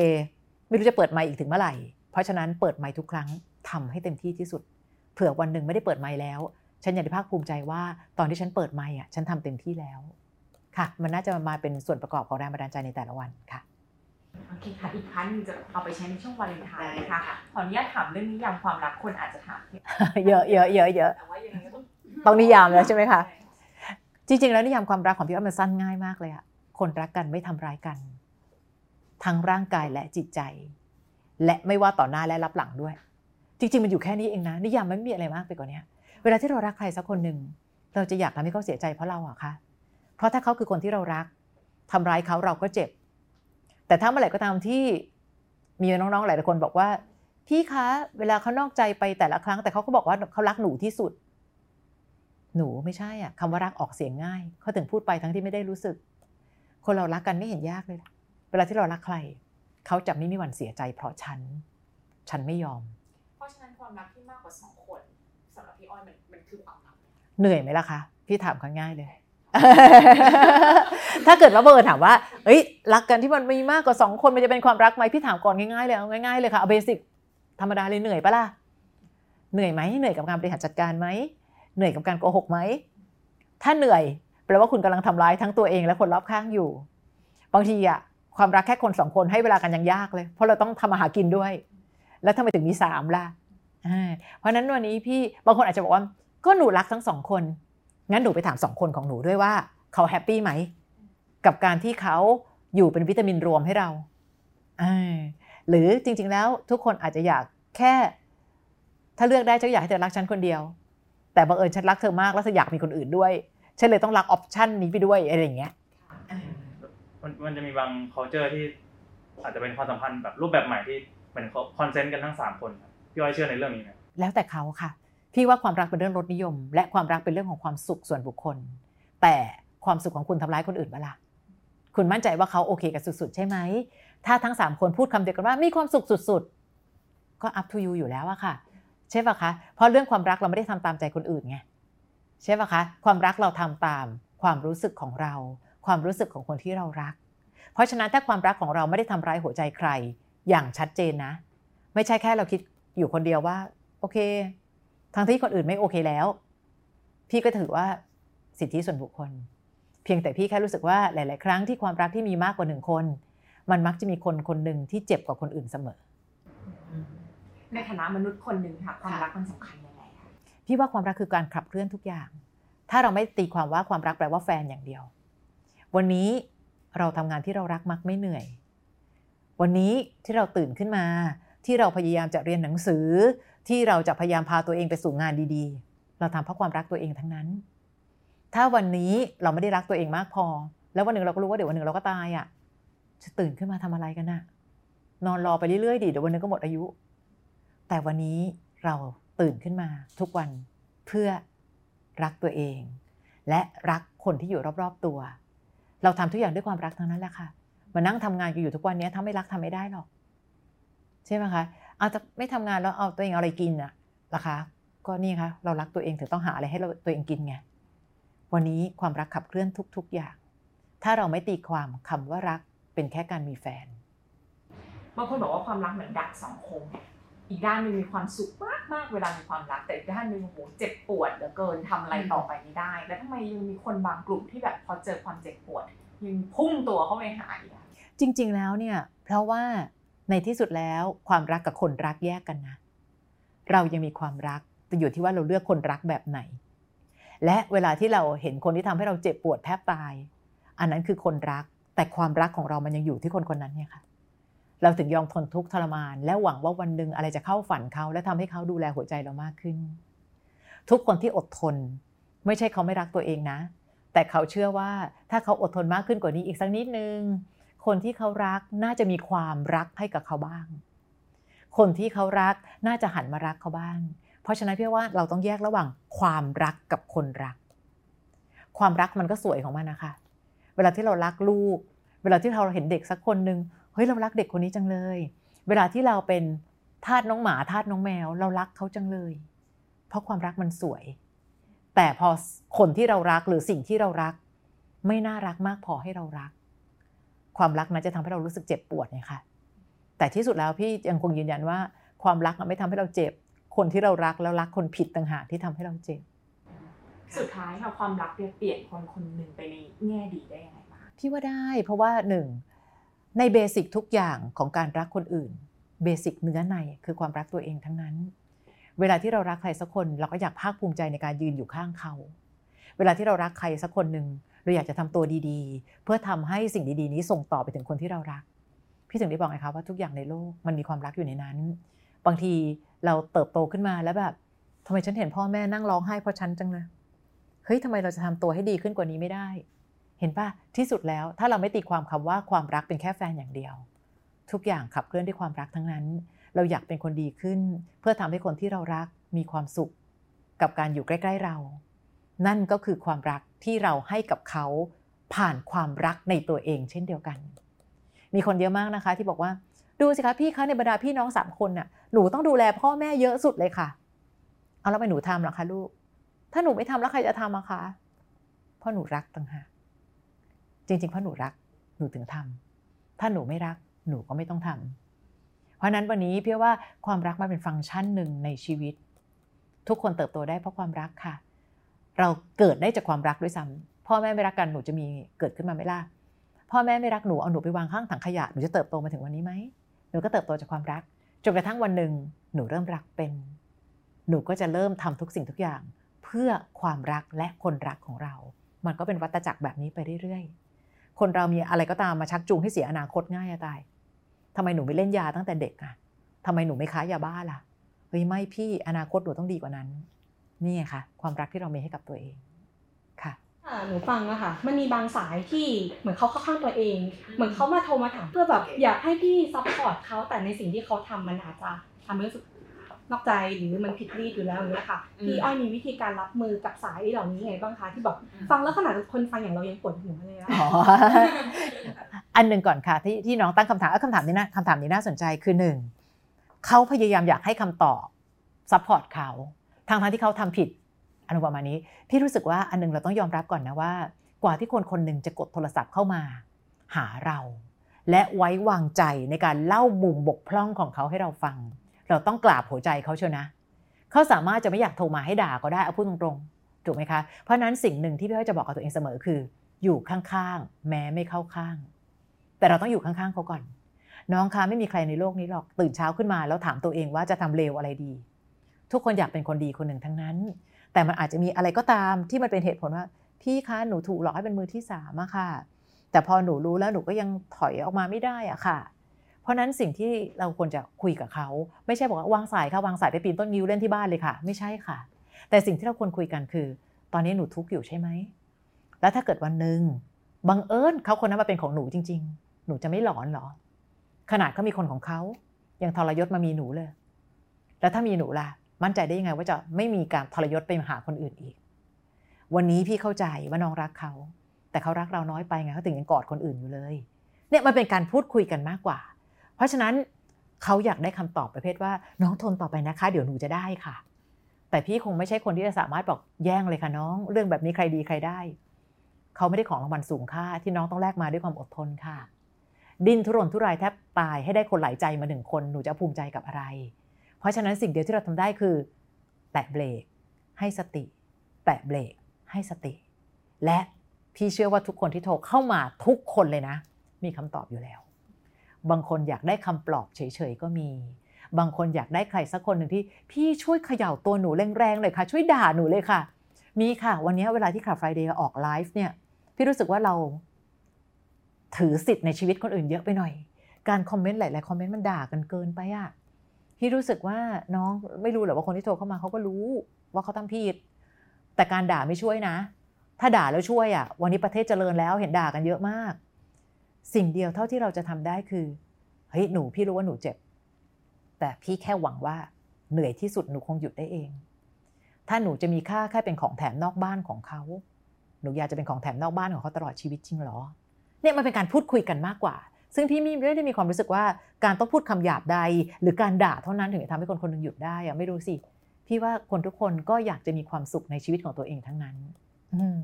ไม่รู้จะเปิดไมค์อีกถึงเมื่อไหร่ เพราะฉะนั้นเปิดไมค์ทุกครั้งทำให้เต็มที่ที่สุด เผื่อวันหนึ่งไม่ได้เปิดไมค์แล้ว ฉันอยากจะภาคภูมิใจว่าตอนที่ฉันเปิดไมค์อะฉันทำเต็มที่แล้ว ค่ะ มันน่าจะมาเป็นส่วนประกอบของแรงบันดาลใจในแต่ละวันค่ะโอเคค่ะอีกครั้งหนึงจะเอาไปใช้ในช่วงวาเลนไทน์นะคะขออนุญาตถามเรื่องนิยามความรักคนอาจจะถามเยอะเยอะเยอะเยอะแต่ว่ายังไงก็ต้องต้องนิยามแล้วใช่ไหมคะจริงๆแล้วนิยามความรักของพี่อ้อมมันสั้นง่ายมากเลยอะคนรักกันไม่ทำร้ายกัน ทั้งร่างกายและจิตใจ และไม่ว่าต่อหน้าและรับหลังด้วย จริง ๆ มันอยู่แค่นี้เองนะ นิยามมันไม่มีอะไรมากไปกว่านี้ เวลาที่เรารักใครสักคนหนึ่ง เราจะอยากทำให้เขาเสียใจเพราะเราอะคะเพราะถ้าเขาคือคนที่เรารักทำร้ายเขาเราก็เจ็บ แต่ถ้าเมื่อไหร่ก็ตามที่มีน้องๆหลายคนบอกว่า พี่คะเวลาเขานอกใจไปแต่ละครั้ง แต่เขาก็บอกว่าเขารักหนูที่สุด หนูไม่ใช่อะคำว่ารักออกเสียงง่ายเขาถึงพูดไปทั้งที่ไม่ได้รู้สึก คนเรารักกันไม่เห็นยากเลย เวลาที่เรารักใครเขาจะไม่มีวันเสียใจ เพราะฉัน ฉันไม่ยอม เพราะฉะนั้นความรักที่มากกว่าสองค สำหรับพี่อ้อยมันมันคือความรักเหนื่อยไหมล่ะคะ พี่ถามง่ายเลย ถ้าเกิดว่าเบอร์ถามว่าเอ้ยรักกันที่มันมีมากกว่าสองคนมันจะเป็นความรักไหมพี่ถามก่อนง่ายๆเลยเอาง่ายๆเลยค่ะเอาเบสิกธรรมดาเลยเหนื่อยปะล่ะเหนื่อยไหมเหนื่อยกับการบริหารจัดการไหมเหนื่อยกับการโกหกไหมถ้าเหนื่อยแปลว่าคุณกำลังทำร้ายทั้งตัวเองและคนรอบข้างอยู่ บางทีอะความรักแค่คนสองคนให้เวลากันยังยากเลย เพราะเราต้องทำมาหากินด้วย แล้วทำไมถึงมีสามล่ะ เพราะนั้นวันนี้พี่บางคนอาจจะบอกว่าก็หนูรักทั้งสองคน งั้นหนูไปถามสองคนของหนูด้วยว่าเขา happy ไหม กับการที่เขาอยู่เป็นวิตามินรวมให้เรา หรือจริง ๆ แล้วทุกคนอาจจะอยากแค่ ถ้าเลือกได้ฉันอยากให้เธอรักฉันคนเดียว แต่บังเอิญฉันรักเธอมากแล้วเธออยากมีคนอื่นด้วยฉันเลยต้องรัก option นี้ไปด้วยอะไรอย่างเงี้ยมันมันจะมีบาง culture ที่อาจจะเป็นความสัมพันธ์แบบรูปแบบใหม่ที่เหมือน consent กันทั้งสามคนครับ พี่อ้อยเชื่อในเรื่องนี้ไหมแล้วแต่เขาค่ะ พี่ว่าความรักเป็นเรื่องรสนิยม และความรักเป็นเรื่องของความสุขส่วนบุคคล แต่ความสุขของคุณทำร้ายคนอื่นเปล่าคุณมั่นใจว่าเขาโอเคกับสุดๆ ใช่ไหม ถ้าทั้งสามคนพูดคำเดียวกันว่ามีความสุขสุดๆ ก็ up to you อยู่แล้วอะค่ะ ใช่ปะคะ เพราะเรื่องความรักเราไม่ได้ทำตามใจคนอื่นไง ใช่ปะคะ ความรักเราทำตามความรู้สึกของเรา ความรู้สึกของคนที่เรารัก เพราะฉะนั้นถ้าความรักของเราไม่ได้ทำร้ายหัวใจใคร อย่างชัดเจนนะ ไม่ใช่แค่เราคิด อยู่คนเดียวว่า โอเคทั้งที่คนอื่นไม่โอเคแล้ว พี่ก็ถือว่าสิทธิส่วนบุคคล เพียงแต่พี่แค่รู้สึกว่าหลาย ๆ ครั้งที่ความรักที่มีมากกว่าหนึ่งคน มันมักจะมีคนคนหนึ่งที่เจ็บกว่าคนอื่นเสมอ ในฐานะมนุษย์คนหนึ่งค่ะความรักมันสำคัญยังไงคะพี่ว่าความรักคือการขับเคลื่อนทุกอย่าง ถ้าเราไม่ตีความว่าความรักแปลว่าแฟนอย่างเดียว วันนี้เราทำงานที่เรารักมักไม่เหนื่อย วันนี้ที่เราตื่นขึ้นมา ที่เราพยายามจะเรียนหนังสือ ที่เราจะพยายามพาตัวเองไปสู่งานดีๆ เราทำเพราะความรักตัวเองทั้งนั้น ถ้าวันนี้เราไม่ได้รักตัวเองมากพอ แล้ววันหนึ่งเราก็รู้ว่าเดี๋ยววันหนึ่งเราก็ตายอะจะตื่นขึ้นมาทำอะไรกันน่ะนอนรอไปเรื่อยๆดิเดี๋ยววันหนึงก็หมดอายุ แต่วันนี้เราตื่นขึ้นมาทุกวันเพื่อรักตัวเอง และรักคนที่อยู่รอบๆตัว เราทำทุกอย่างด้วยความรักทั้งนั้นแหละค่ะมานั่งทำงานกันอยู่ทุกวันนี้ถ้าไม่รักทำไม่ได้หรอก ใช่ไหมคะเอาจะไม่ทำงานแล้วเอาตัวเองเอาอะไรกินอะล่ะคะ ก็นี่คะเรารักตัวเองถึงต้องหาอะไรให้เราตัวเองกินไงวันนี้ความรักขับเคลื่อนทุก ๆ อย่าง ถ้าเราไม่ตีความคำว่ารักเป็นแค่การมีแฟนบางคนบอกว่าความรักเหมือนดักสังคมอีกด้านหนึ่งมีความสุขมากมากๆเวลามีความรักแต่อีกด้านหนึ่งโอ้โหเจ็บปวดเหลือเกินทำอะไรต่อไปไม่ได้ แล้วทำไมยังมีคนบางกลุ่มที่แบบพอเจอความเจ็บปวดยังพุ่งตัวเข้าไปหาอีกอะจริง ๆแล้วเนี่ยเพราะว่า ในที่สุดแล้วความรักกับคนรักแยกกันนะ เรายังมีความรักแต่อยู่ที่ว่าเราเลือกคนรักแบบไหน และเวลาที่เราเห็นคนที่ทำให้เราเจ็บปวดแทบตาย อันนั้นคือคนรัก แต่ความรักของเรามันยังอยู่ที่คนคนนั้นเนี่ยค่ะเราถึงยอมทนทุกข์ทรมาน และหวังว่าวันหนึ่งอะไรจะเข้าฝันเขา และทำให้เขาดูแลหัวใจเรามากขึ้น ทุกคนที่อดทน ไม่ใช่เขาไม่รักตัวเองนะ แต่เขาเชื่อว่าถ้าเขาอดทนมากขึ้นกว่านี้อีกสักนิดนึง คนที่เขารักน่าจะมีความรักให้กับเขาบ้าง คนที่เขารักน่าจะหันมารักเขาบ้าง เพราะฉะนั้นพี่ว่าเราต้องแยกระหว่างความรักกับคนรัก ความรักมันก็สวยของมันนะคะ เวลาที่เรารักลูก เวลาที่เราเห็นเด็กสักคนหนึ่งเฮ้ยเรารักเด็กคนนี้จังเลย เวลาที่เราเป็นทาสน้องหมาทาสน้องแมว เรารักเขาจังเลย เพราะความรักมันสวย แต่พอคนที่เรารักหรือสิ่งที่เรารัก ไม่น่ารักมากพอให้เรารัก ความรักนั้นจะทำให้เรารู้สึกเจ็บปวดเนี่ยค่ะแต่ที่สุดแล้วพี่ยังคงยืนยันว่า ความรักไม่ทำให้เราเจ็บ คนที่เรารักแล้วรักคนผิดต่างหากที่ทำให้เราเจ็บ สุดท้ายค่ะความรักเนี่ยเปลี่ยนคนคนหนึ่งไปในแง่ดีได้ยังไงบ้างพี่ว่าได้ เพราะว่าหนึ่งในเบสิกทุกอย่างของการรักคนอื่นเบสิกเนื้อในคือความรักตัวเองทั้งนั้น เวลาที่เรารักใครสักคนเราก็อยากภาคภูมิใจในการยืนอยู่ข้างเขา เวลาที่เรารักใครสักคนหนึ่ง เราอยากจะทำตัวดีๆ เพื่อทำให้สิ่งดีๆ นี้ส่งต่อไปถึงคนที่เรารัก พี่ถึงได้บอกไงคะว่าทุกอย่างในโลกมันมีความรักอยู่ในนั้น บางทีเราเติบโตขึ้นมาแล้วแบบทำไมฉันเห็นพ่อแม่นั่งร้องไห้เพราะฉันจังเลยเฮ้ยทำไมเราจะทำตัวให้ดีขึ้นกว่านี้ไม่ได้ เห็นปะที่สุดแล้วถ้าเราไม่ตีความคำว่าความรักเป็นแค่แฟนอย่างเดียว ทุกอย่างขับเคลื่อนด้วยความรักทั้งนั้น เราอยากเป็นคนดีขึ้น เพื่อทำให้คนที่เรารักมีความสุข กับการอยู่ใกล้ ๆเรา นั่นก็คือความรักที่เราให้กับเขาผ่านความรักในตัวเอง เช่นเดียวกัน มีคนเยอะมากนะคะ ที่บอกว่า ดูสิคะพี่คะในบรรดาพี่น้องสามคนน่ะหนูต้องดูแลพ่อแม่เยอะสุดเลยค่ะ เอาแล้วไปหนูทำหรอคะลูก ถ้าหนูไม่ทำแล้วใครจะทำอะคะเพราะหนูรักต่างหากจริงๆเพราะหนูรักหนูถึงทำถ้าหนูไม่รักหนูก็ไม่ต้องทำเพราะนั้นวันนี้เพี่ว่าความรักมันเป็นฟังก์ชันหนึ่งในชีวิต ทุกคนเติบโตได้เพราะความรักค่ะ เราเกิดได้จากความรักด้วยซ้ำพ่อแม่ไม่รักกันหนูจะมีเกิดขึ้นมาไหมล่ะพ่อแม่ไม่รักหนูเอาหนูไปวางข้างถังขยะหนูจะเติบโตมาถึงวันนี้ไหมหนูก็เติบโตจากความรักจนกระทั่งวันหนึ่งหนูเริ่มรักเป็น หนูก็จะเริ่มทำทุกสิ่งทุกอย่าง เพื่อความรักและคนรักของเรา มันก็เป็นวัฏจักรแบบนี้ไปเรื่อยๆ คนเรามีอะไรก็ตามมาชักจูงให้เสียอนาคตง่ายอะตายทำไมหนูไม่เล่นยาตั้งแต่เด็กอะทำไมหนูไม่ค้ายาบ้าล่ะเฮ้ยไม่พี่อนาคตหนูต้องดีกว่านั้น นี่ไงคะความรักที่เรามีให้กับตัวเองค่ะค่ะหนูฟังอะค่ะ มันมีบางสายที่เหมือนเขาเข้าข้างตัวเอง เหมือนเขามาโทรมาถามเพื่อแบบอยากให้พี่ support เขาแต่ในสิ่งที่เขาทำมันอาจจะทำให้รู้สึกนอกใจหรือมันผิดจารีตอยู่แล้วอย่างเนี้ยค่ะอืมพี่อ้อยมีวิธีการรับมือกับสายเหล่านี้ไงบ้างคะที่แบบฟังแล้วขนาดคนฟังอย่างเรายังปวดหัวเลยอะอ๋ออันหนึ่งก่อนค่ะที่ที่น้องตั้งคำถามเอ้ยคำถามนี้นะคำถามนี้น่าสนใจคือหนึ่งเขาพยายามอยากให้คำตอบ support เขา ทางทางที่เขาทำผิดอยู่ประมาณนี้ พี่รู้สึกว่าอันหนึ่งเราต้องยอมรับก่อนนะว่า กว่าที่คนคนหนึ่งจะกดโทรศัพท์เข้ามา หาเรา และไว้วางใจในการเล่ามุมบกพร่องของเขาให้เราฟัง เราต้องกราบหัวใจเขาเชียวนะเขาสามารถจะไม่อยากโทรมาให้ด่าก็ได้เอาพูดตรงๆถูกไหมคะเพราะนั้นสิ่งหนึ่งที่พี่อ้อยจะบอกกับตัวเองเสมอคือ อยู่ข้างๆแม้ไม่เข้าข้าง แต่เราต้องอยู่ข้างๆเขาก่อนน้องคะไม่มีใครในโลกนี้หรอกตื่นเช้าขึ้นมาแล้วถามตัวเองว่าจะทำเลวอะไรดี ทุกคนอยากเป็นคนดีคนหนึ่งทั้งนั้น แต่มันอาจจะมีอะไรก็ตามที่มันเป็นเหตุผลว่า พี่คะหนูถูกหลอกให้เป็นมือที่สามอะค่ะ แต่พอหนูรู้แล้วหนูก็ยังถอยออกมาไม่ได้อะค่ะ เพราะนั้นสิ่งที่เราควรจะคุยกับเขา ไม่ใช่บอกว่าวางสายค่ะวางสายไปปีนต้นงิ้วเล่นที่บ้านเลยค่ะ ไม่ใช่ค่ะ แต่สิ่งที่เราควรคุยกันคือ ตอนนี้หนูทุกข์อยู่ใช่ไหมแล้วถ้าเกิดวันหนึ่งบังเอิญเขาคนนั้นมาเป็นของหนูจริง ๆ หนูจะไม่หลอนเหรอ ขนาดเขามีคนของเขายังทรยศมามีหนูเลย แล้วถ้ามีหนูล่ะ มั่นใจได้ยังไงว่าจะไม่มีการทรยศไปหาคนอื่นอีก วันนี้พี่เข้าใจว่าน้องรักเขา แต่เขารักเราน้อยไปไงเขาถึงยังกอดคนอื่นอยู่เลยเนี่ยมันเป็นการพูดคุยกันมากกว่า เพราะฉะนั้นเขาอยากได้คำตอบประเภทว่าน้องทนต่อไปนะคะ เดี๋ยวหนูจะได้ค่ะ แต่พี่คงไม่ใช่คนที่จะสามารถบอกแย่งเลยค่ะน้อง เรื่องแบบนี้ใครดีใครได้ เขาไม่ได้ของรางวัลสูงค่าที่น้องต้องแลกมาด้วยความอดทนค่ะ ดิ้นทุรนทุรายแทบตายให้ได้คนหลายใจมาหนึ่งคนหนูจะภูมิใจกับอะไร เพราะฉะนั้นสิ่งเดียวที่เราทำได้คือ แตะเบรก ให้สติ แตะเบรก ให้สติ และพี่เชื่อว่าทุกคนที่โทรเข้ามาทุกคนเลยนะ มีคำตอบอยู่แล้ว บางคนอยากได้คำปลอบเฉยๆก็มี บางคนอยากได้ใครสักคนหนึ่งที่ พี่ช่วยเขย่าตัวหนูแรงๆเลยค่ะ ช่วยด่าหนูเลยค่ะ มีค่ะ วันนี้เวลาที่ Club Friday ออกไลฟ์เนี่ย พี่รู้สึกว่าเราถือสิทธิ์ในชีวิตคนอื่นเยอะไปหน่อย การ comment หลาย ๆ comment มันด่ากันเกินไปอะ พี่รู้สึกว่าน้องไม่รู้หรอกว่าคนที่โทรเข้ามาเขาก็รู้ว่าเขาทำผิด แต่การด่าไม่ช่วยนะ ถ้าด่าแล้วช่วยอะวันนี้ประเทศเจริญแล้วเห็นด่ากันเยอะมาก สิ่งเดียวเท่าที่เราจะทำได้คือเฮ้ยหนูพี่รู้ว่าหนูเจ็บ แต่พี่แค่หวังว่าเหนื่อยที่สุดหนูคงหยุดได้เอง ถ้าหนูจะมีค่าแค่เป็นของแถมนอกบ้านของเขาหนูอยากจะเป็นของแถมนอกบ้านของเขาตลอดชีวิตจริงหรอ เนี่ยมันเป็นการพูดคุยกันมากกว่า ซึ่งพี่ไม่ได้มีความรู้สึกว่าการต้องพูดคำหยาบใด หรือการด่าเท่านั้นถึงจะทำให้คนคนหนึงหยุดได้อะไม่รู้สิพี่ว่าคนทุกคนก็อยากจะมีความสุขในชีวิตของตัวเองทั้งนั้นอืม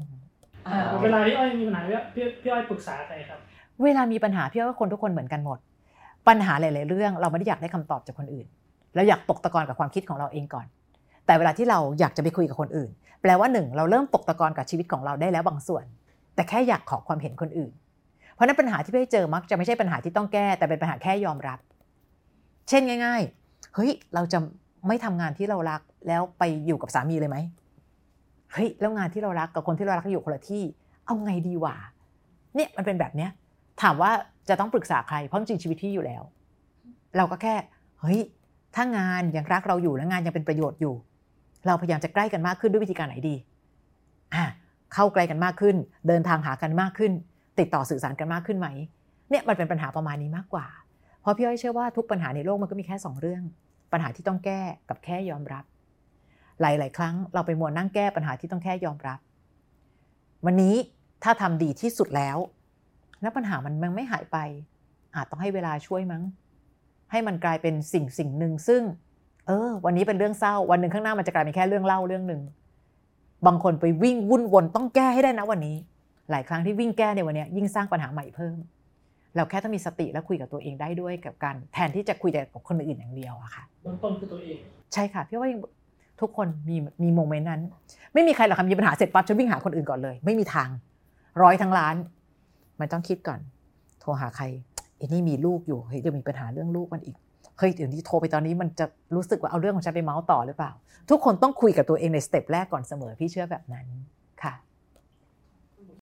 อ่าเวลาพี่อ้อยมีปัญหาพี่พี่อ้อยปรึกษาใครครับ เวลามีปัญหาพี่ว่าคนทุกคนเหมือนกันหมด ปัญหาหลาย ๆ เรื่องเราไม่ได้อยากได้คำตอบจากคนอื่นเราอยากตกตะกอนกับความคิดของเราเองก่อน แต่เวลาที่เราอยากจะไปคุยกับคนอื่น แปลว่าหนึ่งเราเริ่มตกตะกอนกับชีวิตของเราได้แล้วบางส่วน แต่แค่อยากขอความเห็นคนอื่น เพราะนั้นปัญหาที่พี่เจอมักจะไม่ใช่ปัญหาที่ต้องแก้ แต่เป็นปัญหาแค่ยอมรับ เช่นง่าย ๆ เฮ้ยเราจะไม่ทำงานที่เรารักแล้วไปอยู่กับสามีเลยไหมเฮ้ยแล้วงานที่เรารักกับคนที่เรารักอยู่คนละที่ เอาไงดีวะเนี่ยมันเป็นแบบเนี้ยถามว่าจะต้องปรึกษาใครเพราะจริงชีวิตพี่อยู่แล้ว เราก็แค่เฮ้ยถ้างานยังรักเราอยู่และงานยังเป็นประโยชน์อยู่ เราพยายามจะใกล้กันมากขึ้นด้วยวิธีการไหนดีอะเข้าใกล้กันมากขึ้น เดินทางหากันมากขึ้น ติดต่อสื่อสารกันมากขึ้นไหมเนี่ยมันเป็นปัญหาประมาณนี้มากกว่า เพราะพี่อ้อยเชื่อว่าทุกปัญหาในโลกมันก็มีแค่สองเรื่อง ปัญหาที่ต้องแก้กับแค่ยอมรับ หลาย ๆ ครั้งเราไปมัวนั่งแก้ปัญหาที่ต้องแค่ยอมรับ วันนี้ถ้าทำดีที่สุดแล้ว แล้วปัญหามันมันไม่หายไป อาจต้องให้เวลาช่วยมั้ง ให้มันกลายเป็นสิ่งสิ่งหนึ่งซึ่ง เออ วันนี้เป็นเรื่องเศร้า วันหนึ่งข้างหน้ามันจะกลายเป็นแค่เรื่องเล่าเรื่องหนึ่งบางคนไปวิ่งวุ่นวนต้องแก้ให้ได้นะวันนี้ หลายครั้งที่วิ่งแก้ในวันนี้ยิ่งสร้างปัญหาใหม่เพิ่ม เราแค่ต้องมีสติและคุยกับตัวเองได้ด้วยกับการแทนที่จะคุยแต่กับคนอื่นอย่างเดียวอะค่ะเบื้องต้นคือตัวเอง ใช่ค่ะพี่ว่าทุกคนมีมี moment นั้น ไม่มีใครหรอกค่ะมีปัญหาเสร็จปั๊บจะวิ่งหาคนอื่นก่อนเลย ไม่มีทางร้อยทั้งร้อย มันต้องคิดก่อน โทรหาใครเอ๊ะนี่มีลูกอยู่เฮ้ยจะมีปัญหาเรื่องลูกมันอีกเฮ้ยเดี๋ยวนี้โทรไปตอนนี้มันจะรู้สึกว่าเอาเรื่องของฉันไปเมาท์ต่อหรือเปล่า ทุกคนต้องคุยกับตัวเองใน step แรกก่อนเสมอพี่เชื่อแบบนั้นค่ะ